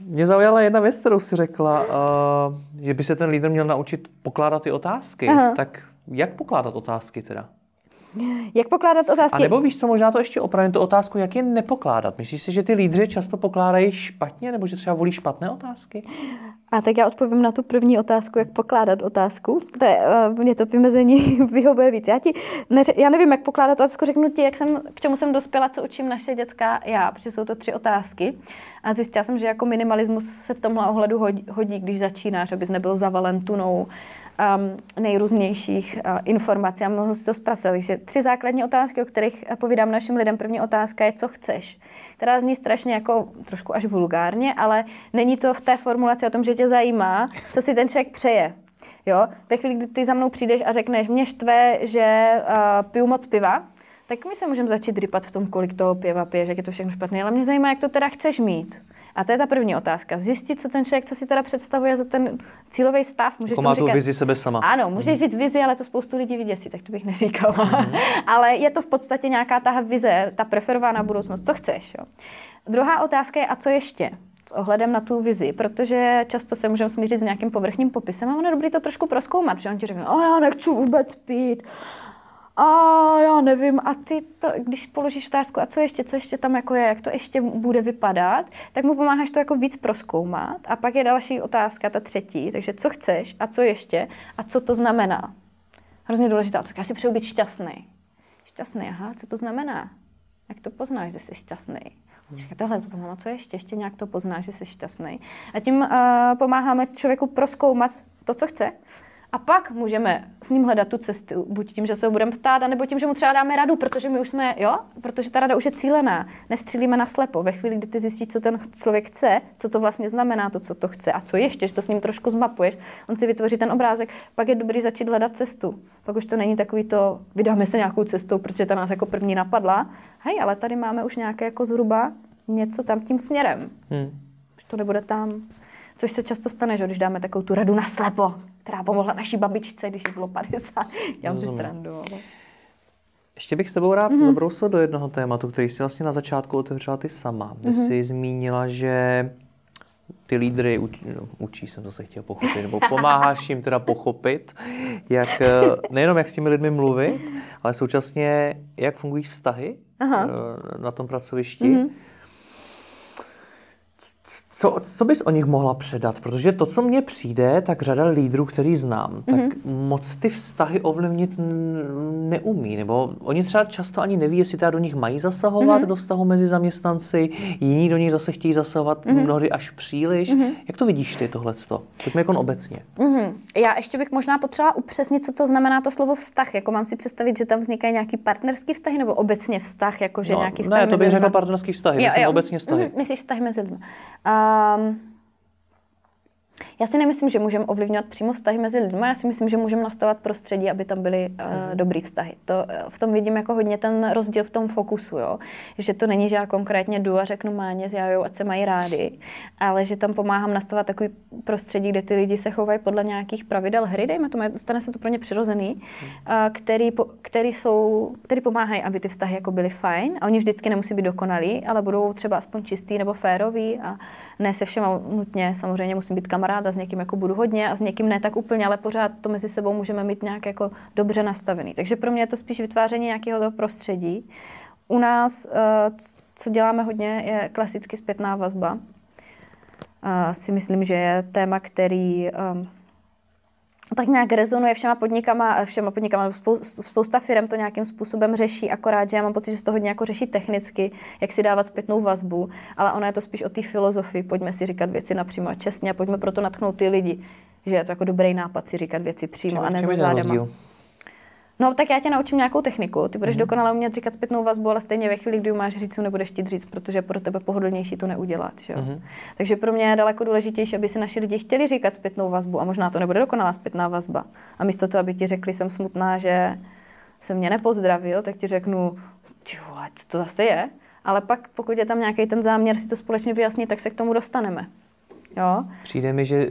Mě zaujala jedna věc, kterou si řekla, uh, že by se ten lídr měl naučit pokládat ty otázky. Aha. Tak jak pokládat otázky teda? Jak pokládat otázky? A nebo víš co, možná to ještě opravím tu otázku, jak je nepokládat. Myslíš si, že ty lídři často pokládají špatně, nebo že třeba volí špatné otázky? A tak já odpovím na tu první otázku, jak pokládat otázku. To je, uh, mě to vymezení vyhovuje víc. Já, ti neře- já nevím, jak pokládat otázku, řeknu ti, jak jsem, k čemu jsem dospěla, co učím naše dětská já, protože jsou to tři otázky. A zjistila jsem, že jako minimalismus se v tomhle ohledu hodí, hodí když začínáš, abys nebyl zavalen tunou um, nejrůznějších uh, informací a mohl si to zpracovat. Takže tři základní otázky, o kterých povídám našim lidem. První otázka je, co chceš. Která zní strašně jako trošku až vulgárně, ale není to v té formulaci o tom, že tě zajímá, co si ten člověk přeje. Jo? Ve chvíli, kdy ty za mnou přijdeš a řekneš, mě štve, že uh, piju moc piva, tak my se můžeme začít rypat v tom, kolik toho piva piješ, jak je to všechno špatné, ale mě zajímá, jak to teda chceš mít. A to je ta první otázka. Zjistit, co ten člověk, co si teda představuje za ten cílový stav. Můžeš jako má tu vizi sebe sama. Ano, můžeš mm. žít vizi, ale to spoustu lidí vyděsí, tak to bych neříkala. Mm. ale je to v podstatě nějaká ta vize, ta preferovaná budoucnost. Co chceš? Jo? Druhá otázka je, a co ještě? s ohledem na tu vizi, protože často se můžeme smířit s nějakým povrchním popisem a ono je dobrý to trošku proskoumat, že on ti řekne, a já nechci vůbec pít, a já nevím, a ty to, když položíš otázku, a co ještě, co ještě tam jako je, jak to ještě bude vypadat, tak mu pomáháš to jako víc proskoumat. A pak je další otázka, ta třetí, takže co chceš a co ještě a co to znamená. Hrozně důležitá otázka. Já si přeju být šťastný. Šťastný, aha, co to znamená? Jak to poznáš, že jsi šťastný? Říká, tohle to pomáhá, co ještě? Ještě nějak to poznáš, že jsi šťastný. A tím uh, pomáháme člověku proskoumat to, co chce a pak můžeme s ním hledat tu cestu, buď tím, že se ho budeme ptát, nebo tím, že mu třeba dáme radu, protože my už jsme, jo, protože ta rada už je cílená. Nestřílíme na slepo. Ve chvíli, kdy ty zjistíš, co ten člověk chce, co to vlastně znamená, to, co to chce a co ještě, že to s ním trošku zmapuješ, on si vytvoří ten obrázek, pak je dobrý začít hledat cestu. Pak už to není takový to, vydáme se nějakou cestou, protože ta nás jako první napadla. Hej, ale tady máme už nějaké jako zhruba něco tam tím směrem. Hmm. Už to nebude tam. Což se často stane, že když dáme takovou tu radu na slepo, která pomohla naší babičce, když jí bylo 50. Já si strandu. Ještě bych s tebou rád mm-hmm. zabrousil do jednoho tématu, který jsi vlastně na začátku otevřela ty sama. Ty mm-hmm. jsi zmínila, že ty lídry učí, no, učí, jsem zase chtěl pochopit, nebo pomáháš jim teda pochopit, jak, eh, nejenom jak s těmi lidmi mluvit, ale současně jak fungují vztahy Aha. Eh, na tom pracovišti. Mm-hmm co, co bys o nich mohla předat? Protože to, co mně přijde, tak řada lídrů, který znám, mm-hmm. tak mhm. moc ty vztahy ovlivnit neumí. Nebo oni třeba často ani neví, jestli teda do nich mají zasahovat mm-hmm. do vztahu mezi zaměstnanci, jiní do nich zase chtějí zasahovat mm-hmm. mnohdy až příliš. Mm-hmm. Jak to vidíš ty tohleto? Pojďme jako obecně. Mm-hmm. Já ještě bych možná potřebovala upřesnit, co to znamená to slovo vztah. Jako mám si představit, že tam vznikají nějaký partnerský vztahy nebo obecně vztah, jako že no, nějaký vztah Ne, to bych řekl partnerský vztahy, jo, jo. obecně vztahy. Mm-hmm. Myslíš vztahy mezi lidmi. Um, já si nemyslím, že můžeme ovlivňovat přímo vztahy mezi lidmi, já si myslím, že můžeme nastavovat prostředí, aby tam byly uh, dobrý vztahy. To, uh, v tom vidím jako hodně ten rozdíl v tom fokusu, jo? že to není, že já konkrétně jdu a řeknu máně s Jajou, ať se mají rádi, ale že tam pomáhám nastavovat takový prostředí, kde ty lidi se chovají podle nějakých pravidel hry, dejme tomu, stane se to pro ně přirozený, uh, který, po, který, jsou, který pomáhají, aby ty vztahy jako byly fajn a oni vždycky nemusí být dokonalí, ale budou třeba aspoň čistý nebo férový a ne se všema nutně samozřejmě musím být kamarád kamarád a s někým jako budu hodně a s někým ne tak úplně, ale pořád to mezi sebou můžeme mít nějak jako dobře nastavený. Takže pro mě je to spíš vytváření nějakého toho prostředí. U nás, eh, co děláme hodně, je klasicky zpětná vazba. Si myslím, že je téma, který ehm, tak nějak rezonuje všema podnikama, všema podnikama, spousta firm to nějakým způsobem řeší, akorát, že já mám pocit, že se to hodně jako řeší technicky, jak si dávat zpětnou vazbu, ale ono je to spíš o té filozofii, pojďme si říkat věci napřímo a čestně a pojďme proto natknout ty lidi, že je to jako dobrý nápad si říkat věci přímo Čím, a ne za zádama. No, tak já tě naučím nějakou techniku. Ty budeš mm-hmm. dokonale umět říkat zpětnou vazbu, ale stejně ve chvíli, kdy máš říct, nebudeš chtít říct, protože pro tebe pohodlnější to neudělat. Že? Mm-hmm. Takže pro mě je daleko důležitější, aby si naši lidi chtěli říkat zpětnou vazbu a možná to nebude dokonalá zpětná vazba. A místo toho, aby ti řekli, jsem smutná, že se mě nepozdravil, tak ti řeknu, co to zase je. Ale pak, pokud je tam nějaký ten záměr si to společně vyjasnit, tak se k tomu dostaneme. Jo? Přijde mi, že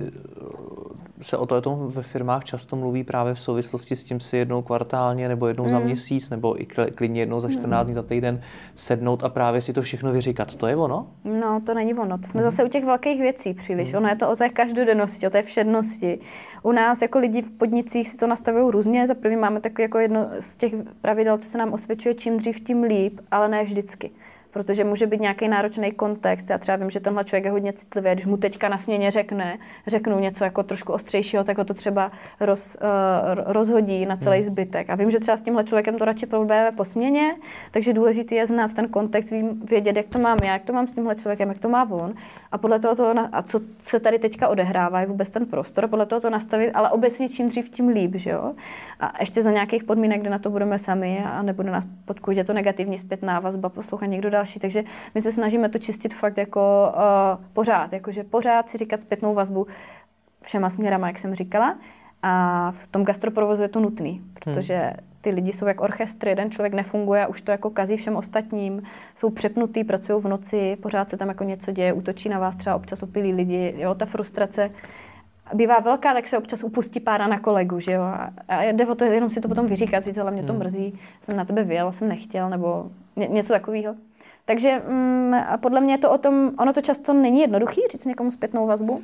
se o tom ve firmách často mluví právě v souvislosti s tím si jednou kvartálně nebo jednou mm. za měsíc nebo i klidně jednou za 14 mm. dní za týden sednout a právě si to všechno vyříkat. To je ono? No, to není ono. To jsme mm. zase u těch velkých věcí příliš. Mm. Ono je to o té každodennosti, o té všednosti. U nás jako lidi v podnicích si to nastavují různě. Za první máme takové jako jedno z těch pravidel, co se nám osvědčuje, čím dřív, tím líp, ale ne vždycky protože může být nějaký náročný kontext. Já třeba vím, že tenhle člověk je hodně citlivý, když mu teďka na směně řekne, řeknu něco jako trošku ostřejšího, tak ho to třeba roz, uh, rozhodí na celý hmm. zbytek. A vím, že třeba s tímhle člověkem to radši probereme po směně, takže důležité je znát ten kontext, vím, vědět, jak to mám já, jak to mám s tímhle člověkem, jak to má on. A podle toho to, a co se tady teďka odehrává, je vůbec ten prostor, podle toho to nastavit, ale obecně čím dřív, tím líp, že jo. A ještě za nějakých podmínek, kde na to budeme sami a nebude nás, pokud je to negativní zpětná vazba, poslouchat někdo dál další. Takže my se snažíme to čistit fakt jako uh, pořád, jakože pořád si říkat zpětnou vazbu všema směrama, jak jsem říkala. A v tom gastroprovozu je to nutný, protože hmm. ty lidi jsou jak orchestry, jeden člověk nefunguje a už to jako kazí všem ostatním, jsou přepnutý, pracují v noci, pořád se tam jako něco děje, útočí na vás třeba občas opilí lidi, jo, ta frustrace bývá velká, tak se občas upustí pára na kolegu, že jo. A jde o to jenom si to potom vyříkat, říct, ale mě to hmm. mrzí, jsem na tebe vyjel, jsem nechtěl, nebo ně, něco takového. Takže mm, podle mě je to o tom, ono to často není jednoduchý říct někomu zpětnou vazbu,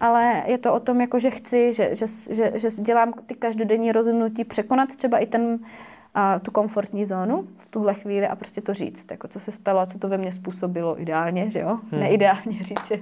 ale je to o tom, jako že chci, že, že, že, že dělám ty každodenní rozhodnutí překonat třeba i ten, a tu komfortní zónu v tuhle chvíli a prostě to říct, jako co se stalo a co to ve mně způsobilo ideálně, že jo? Hmm. Neideálně říct, že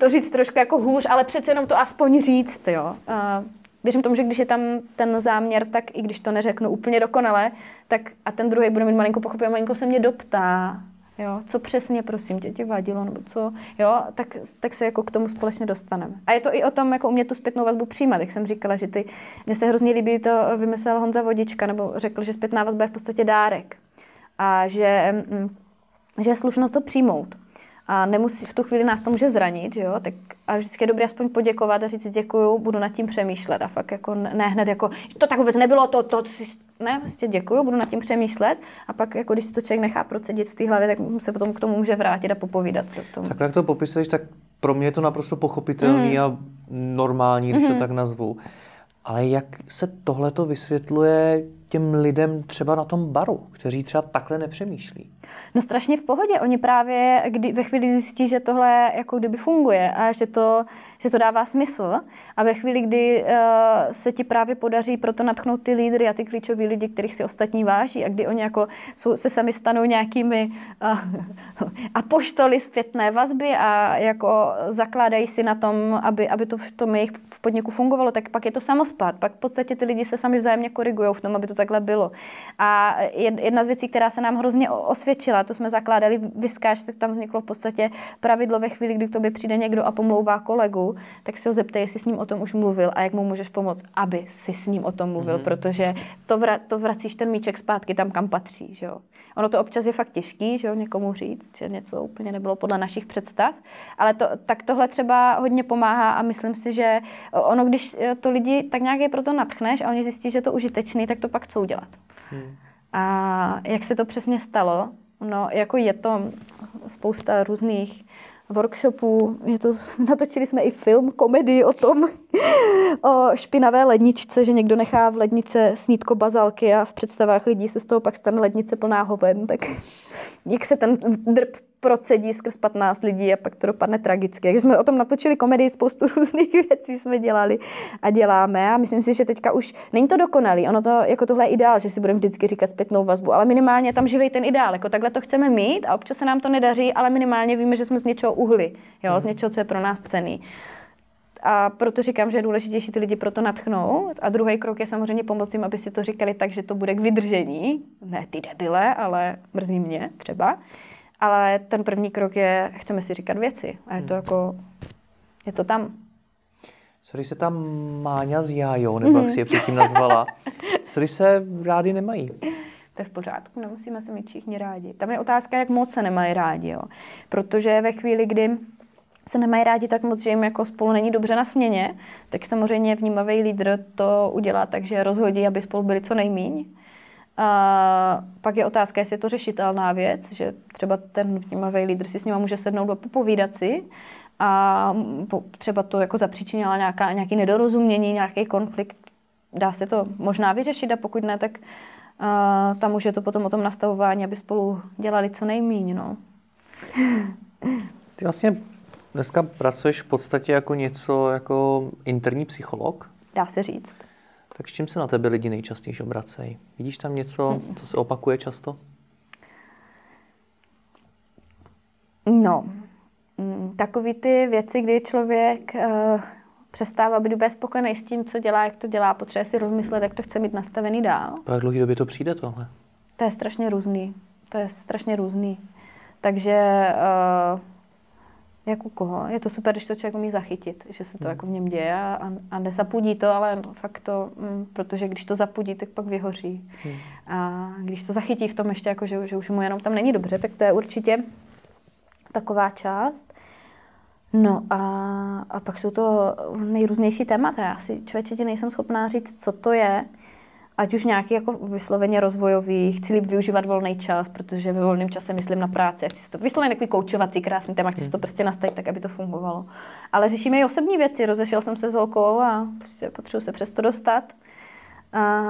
to říct trošku jako hůř, ale přece jenom to aspoň říct, jo? A věřím tomu, že když je tam ten záměr, tak i když to neřeknu úplně dokonale, tak a ten druhý bude mít malinko pochopit, a malinko se mě doptá, jo, co přesně, prosím tě, ti vadilo, nebo co, jo, tak, tak se jako k tomu společně dostaneme. A je to i o tom, jako umět tu zpětnou vazbu přijímat, jak jsem říkala, že ty, mně se hrozně líbí, to vymyslel Honza Vodička, nebo řekl, že zpětná vazba je v podstatě dárek. A že, mm, že je slušnost to přijmout a nemusí, v tu chvíli nás to může zranit, že jo, tak ale vždycky je dobré aspoň poděkovat a říct děkuju, budu nad tím přemýšlet a fakt jako ne hned jako, to tak vůbec nebylo, to, to, ne, prostě děkuju, budu nad tím přemýšlet a pak jako když si to člověk nechá procedit v té hlavě, tak se potom k tomu může vrátit a popovídat se tomu. Tak jak to popisuješ, tak pro mě je to naprosto pochopitelný mm. a normální, když mm. to mhm. tak nazvu. Ale jak se tohle to vysvětluje těm lidem třeba na tom baru, kteří třeba takhle nepřemýšlí? No strašně v pohodě. Oni právě kdy, ve chvíli zjistí, že tohle jako kdyby funguje a že to, že to dává smysl a ve chvíli, kdy uh, se ti právě podaří proto natchnout ty lídry a ty klíčoví lidi, kterých si ostatní váží a kdy oni jako jsou, se sami stanou nějakými uh, apoštoly zpětné vazby a jako zakládají si na tom, aby, aby to v tom jejich v podniku fungovalo, tak pak je to samospát. Pak v podstatě ty lidi se sami vzájemně korigují v tom, aby to takhle bylo. A jedna z věcí, která se nám hrozně osvědčila, to jsme zakládali Vyskáč, tak tam vzniklo v podstatě pravidlo ve chvíli, kdy k tobě přijde někdo a pomlouvá kolegu, tak si ho zeptej, jestli s ním o tom už mluvil a jak mu můžeš pomoct, aby si s ním o tom mluvil, mm-hmm. protože to, vra, to vracíš ten míček zpátky tam, kam patří. Že jo? Ono to občas je fakt těžký, že jo, někomu říct, že něco úplně nebylo podle našich představ, ale to, tak tohle třeba hodně pomáhá a myslím si, že ono, když to lidi tak nějak je proto natchneš a oni zjistí, že je to užitečný, tak to pak co udělat. Hmm. A jak se to přesně stalo? No, jako je to spousta různých workshopů, je to, natočili jsme i film, komedii o tom, o špinavé ledničce, že někdo nechá v lednice snítko bazalky a v představách lidí se z toho pak stane lednice plná hoven, tak jak se ten drb procedí skrz 15 lidí a pak to dopadne tragicky. Takže jsme o tom natočili komedii, spoustu různých věcí jsme dělali a děláme a myslím si, že teďka už není to dokonalý. Ono to jako tohle je ideál, že si budeme vždycky říkat zpětnou vazbu, ale minimálně tam živej ten ideál. Jako takhle to chceme mít a občas se nám to nedaří, ale minimálně víme, že jsme z něčeho uhli, jo, z něčeho, co je pro nás cený. A proto říkám, že je důležitější ty lidi proto natchnout. A druhý krok je samozřejmě pomoct jim, aby si to říkali tak, že to bude k vydržení. Ne ty debile, ale mrzí mě třeba. Ale ten první krok je, chceme si říkat věci. A je to hmm. jako, je to tam. Sorry se tam Máňa s Jájou, nebo jak si je předtím nazvala, sorry se rádi nemají. To je v pořádku, nemusíme se mít všichni rádi. Tam je otázka, jak moc se nemají rádi. Jo. Protože ve chvíli, kdy se nemají rádi tak moc, že jim jako spolu není dobře na směně, tak samozřejmě vnímavý lídr to udělá tak, že rozhodí, aby spolu byli co nejmíň. A pak je otázka, jestli je to řešitelná věc, že třeba ten vnímavý lídr si s nima může sednout a popovídat si a třeba to jako zapříčinila nějaká, nějaký nedorozumění, nějaký konflikt. Dá se to možná vyřešit a pokud ne, tak uh, tam už je to potom o tom nastavování, aby spolu dělali co nejmíň. No. Ty vlastně dneska pracuješ v podstatě jako něco jako interní psycholog? Dá se říct. Tak s čím se na tebe lidi nejčastěji obracejí? Vidíš tam něco, co se opakuje často? No, mm, takový ty věci, kdy člověk uh, přestává být úplně spokojený s tím, co dělá, jak to dělá, potřebuje si rozmyslet, jak to chce mít nastavený dál. Po jak dlouhý době to přijde tohle? To je strašně různý. To je strašně různý. Takže uh, jak u koho. Je to super, když to člověk umí zachytit, že se to hmm. jako v něm děje a, a nezapudí to, ale fakt to, mm, protože když to zapudí, tak pak vyhoří. Hmm. A když to zachytí v tom ještě, jako, že, že už mu jenom tam není dobře, tak to je určitě taková část. No a, a pak jsou to nejrůznější témata. Já si člověče nejsem schopná říct, co to je, ať už nějaký jako vysloveně rozvojový, chci líp využívat volný čas, protože ve volném čase myslím na práci, chci to vysloveně takový koučovací krásný téma, chci si to prostě nastavit tak, aby to fungovalo. Ale řešíme i osobní věci, rozešel jsem se s holkou a prostě potřebuji se přes to dostat. A,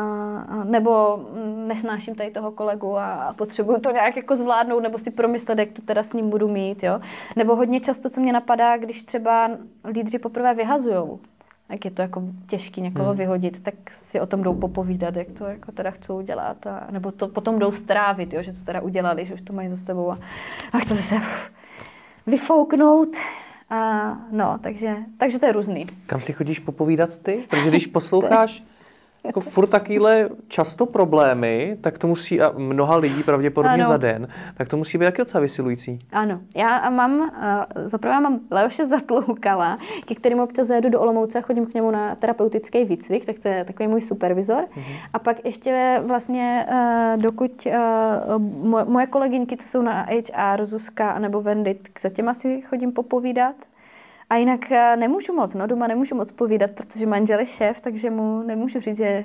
nebo nesnáším tady toho kolegu a potřebuju to nějak jako zvládnout, nebo si promyslet, jak to teda s ním budu mít, jo. Nebo hodně často, co mě napadá, když třeba lídři poprvé vyhazujou, jak je to jako těžký někoho hmm. vyhodit, tak si o tom jdou popovídat, jak to jako teda chcou udělat, a, nebo to potom jdou strávit, jo, že to teda udělali, že už to mají za sebou a, a to se uf, vyfouknout. A, no, takže, takže to je různý. Kam si chodíš popovídat ty? Protože když posloucháš jako furt takýhle často problémy, tak to musí, a mnoha lidí pravděpodobně ano. za den, tak to musí být taky docela vysilující. Ano, já mám, uh, zaprvé mám Leoše Zatloukala, ke kterým občas jedu do Olomouce a chodím k němu na terapeutický výcvik, tak to je takový můj supervizor. Mhm. A pak ještě vlastně, uh, dokud uh, moje kolegyňky, co jsou na HR, Zuzka nebo Wendy, za těma asi chodím popovídat. A jinak eh, nemůžu moc, no doma nemůžu moc povídat, protože manžel je šéf, takže mu nemůžu říct, že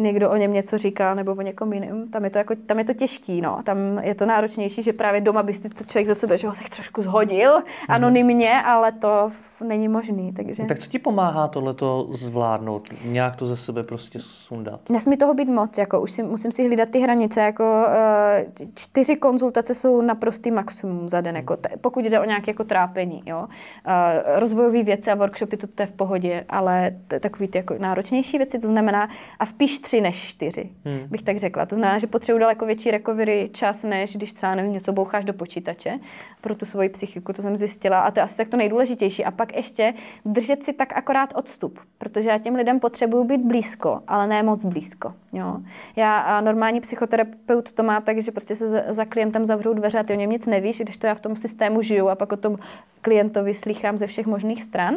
někdo o něm něco říká nebo o někom jiném. Tam je to, jako, tam je to těžký, no. Tam je to náročnější, že právě doma by si to člověk za sebe, že ho se trošku zhodil mm-hmm. anonymně, ale to není možný. Takže... No, tak co ti pomáhá tohleto zvládnout? Nějak to ze sebe prostě sundat? Nesmí toho být moc, jako už si, musím si hlídat ty hranice, jako uh, čtyři konzultace jsou naprostý maximum za den, jako pokud jde o nějaké jako trápení, jo. Uh, rozvojové věci a workshopy, to, to je v pohodě, ale takový ty jako náročnější věci, to znamená a spíš tři než čtyři, hmm. bych tak řekla. To znamená, že potřebuji daleko větší recovery čas, než když třeba nevím, něco boucháš do počítače pro tu svoji psychiku, to jsem zjistila a to je asi tak to nejdůležitější. A pak ještě držet si tak akorát odstup, protože já těm lidem potřebuju být blízko, ale ne moc blízko. Jo. Já a normální psychoterapeut to má tak, že prostě se za, klientem zavřou dveře a ty o něm nic nevíš, když to já v tom systému žiju a pak o tom klientovi slychám ze všech možných stran.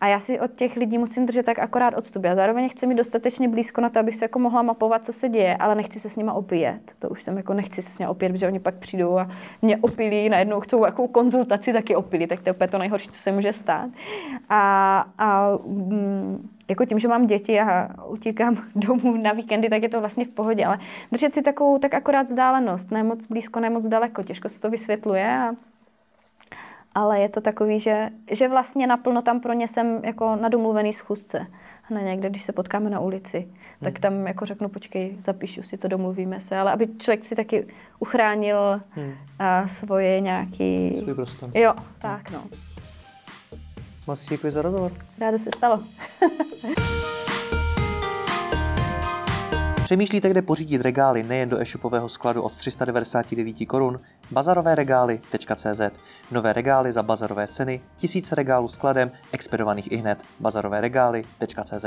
A já si od těch lidí musím držet tak akorát odstup. Já zároveň chci mít dostatečně blízko na to, abych se jako mohla mapovat, co se děje, ale nechci se s nima opět. To už jsem jako nechci se s nimi opět, protože oni pak přijdou a mě opilí, najednou chcou jakou konzultaci taky opilí, tak to je to nejhorší, co se může stát. A, a mm, jako tím, že mám děti a utíkám domů na víkendy, tak je to vlastně v pohodě, ale držet si takovou tak akorát vzdálenost, ne moc blízko, ne moc daleko, těžko se to vysvětluje a ale je to takový, že, že vlastně naplno tam pro ně jsem jako na domluvený schůzce. Ne někde, když se potkáme na ulici. Tak tam jako řeknu, počkej, zapíšu si to, domluvíme se, ale aby člověk si taky uchránil hmm. a svoje nějaký... Svůj prostor. Jo, tak no. Moc děkuji za rozhovor. Rádo se stalo. Přemýšlíte, kde pořídit regály nejen do e-shopového skladu od 399 korun? Bazarovéregály.cz Nové regály za bazarové ceny, tisíce regálů skladem, expedovaných i hned. Bazarovéregály.cz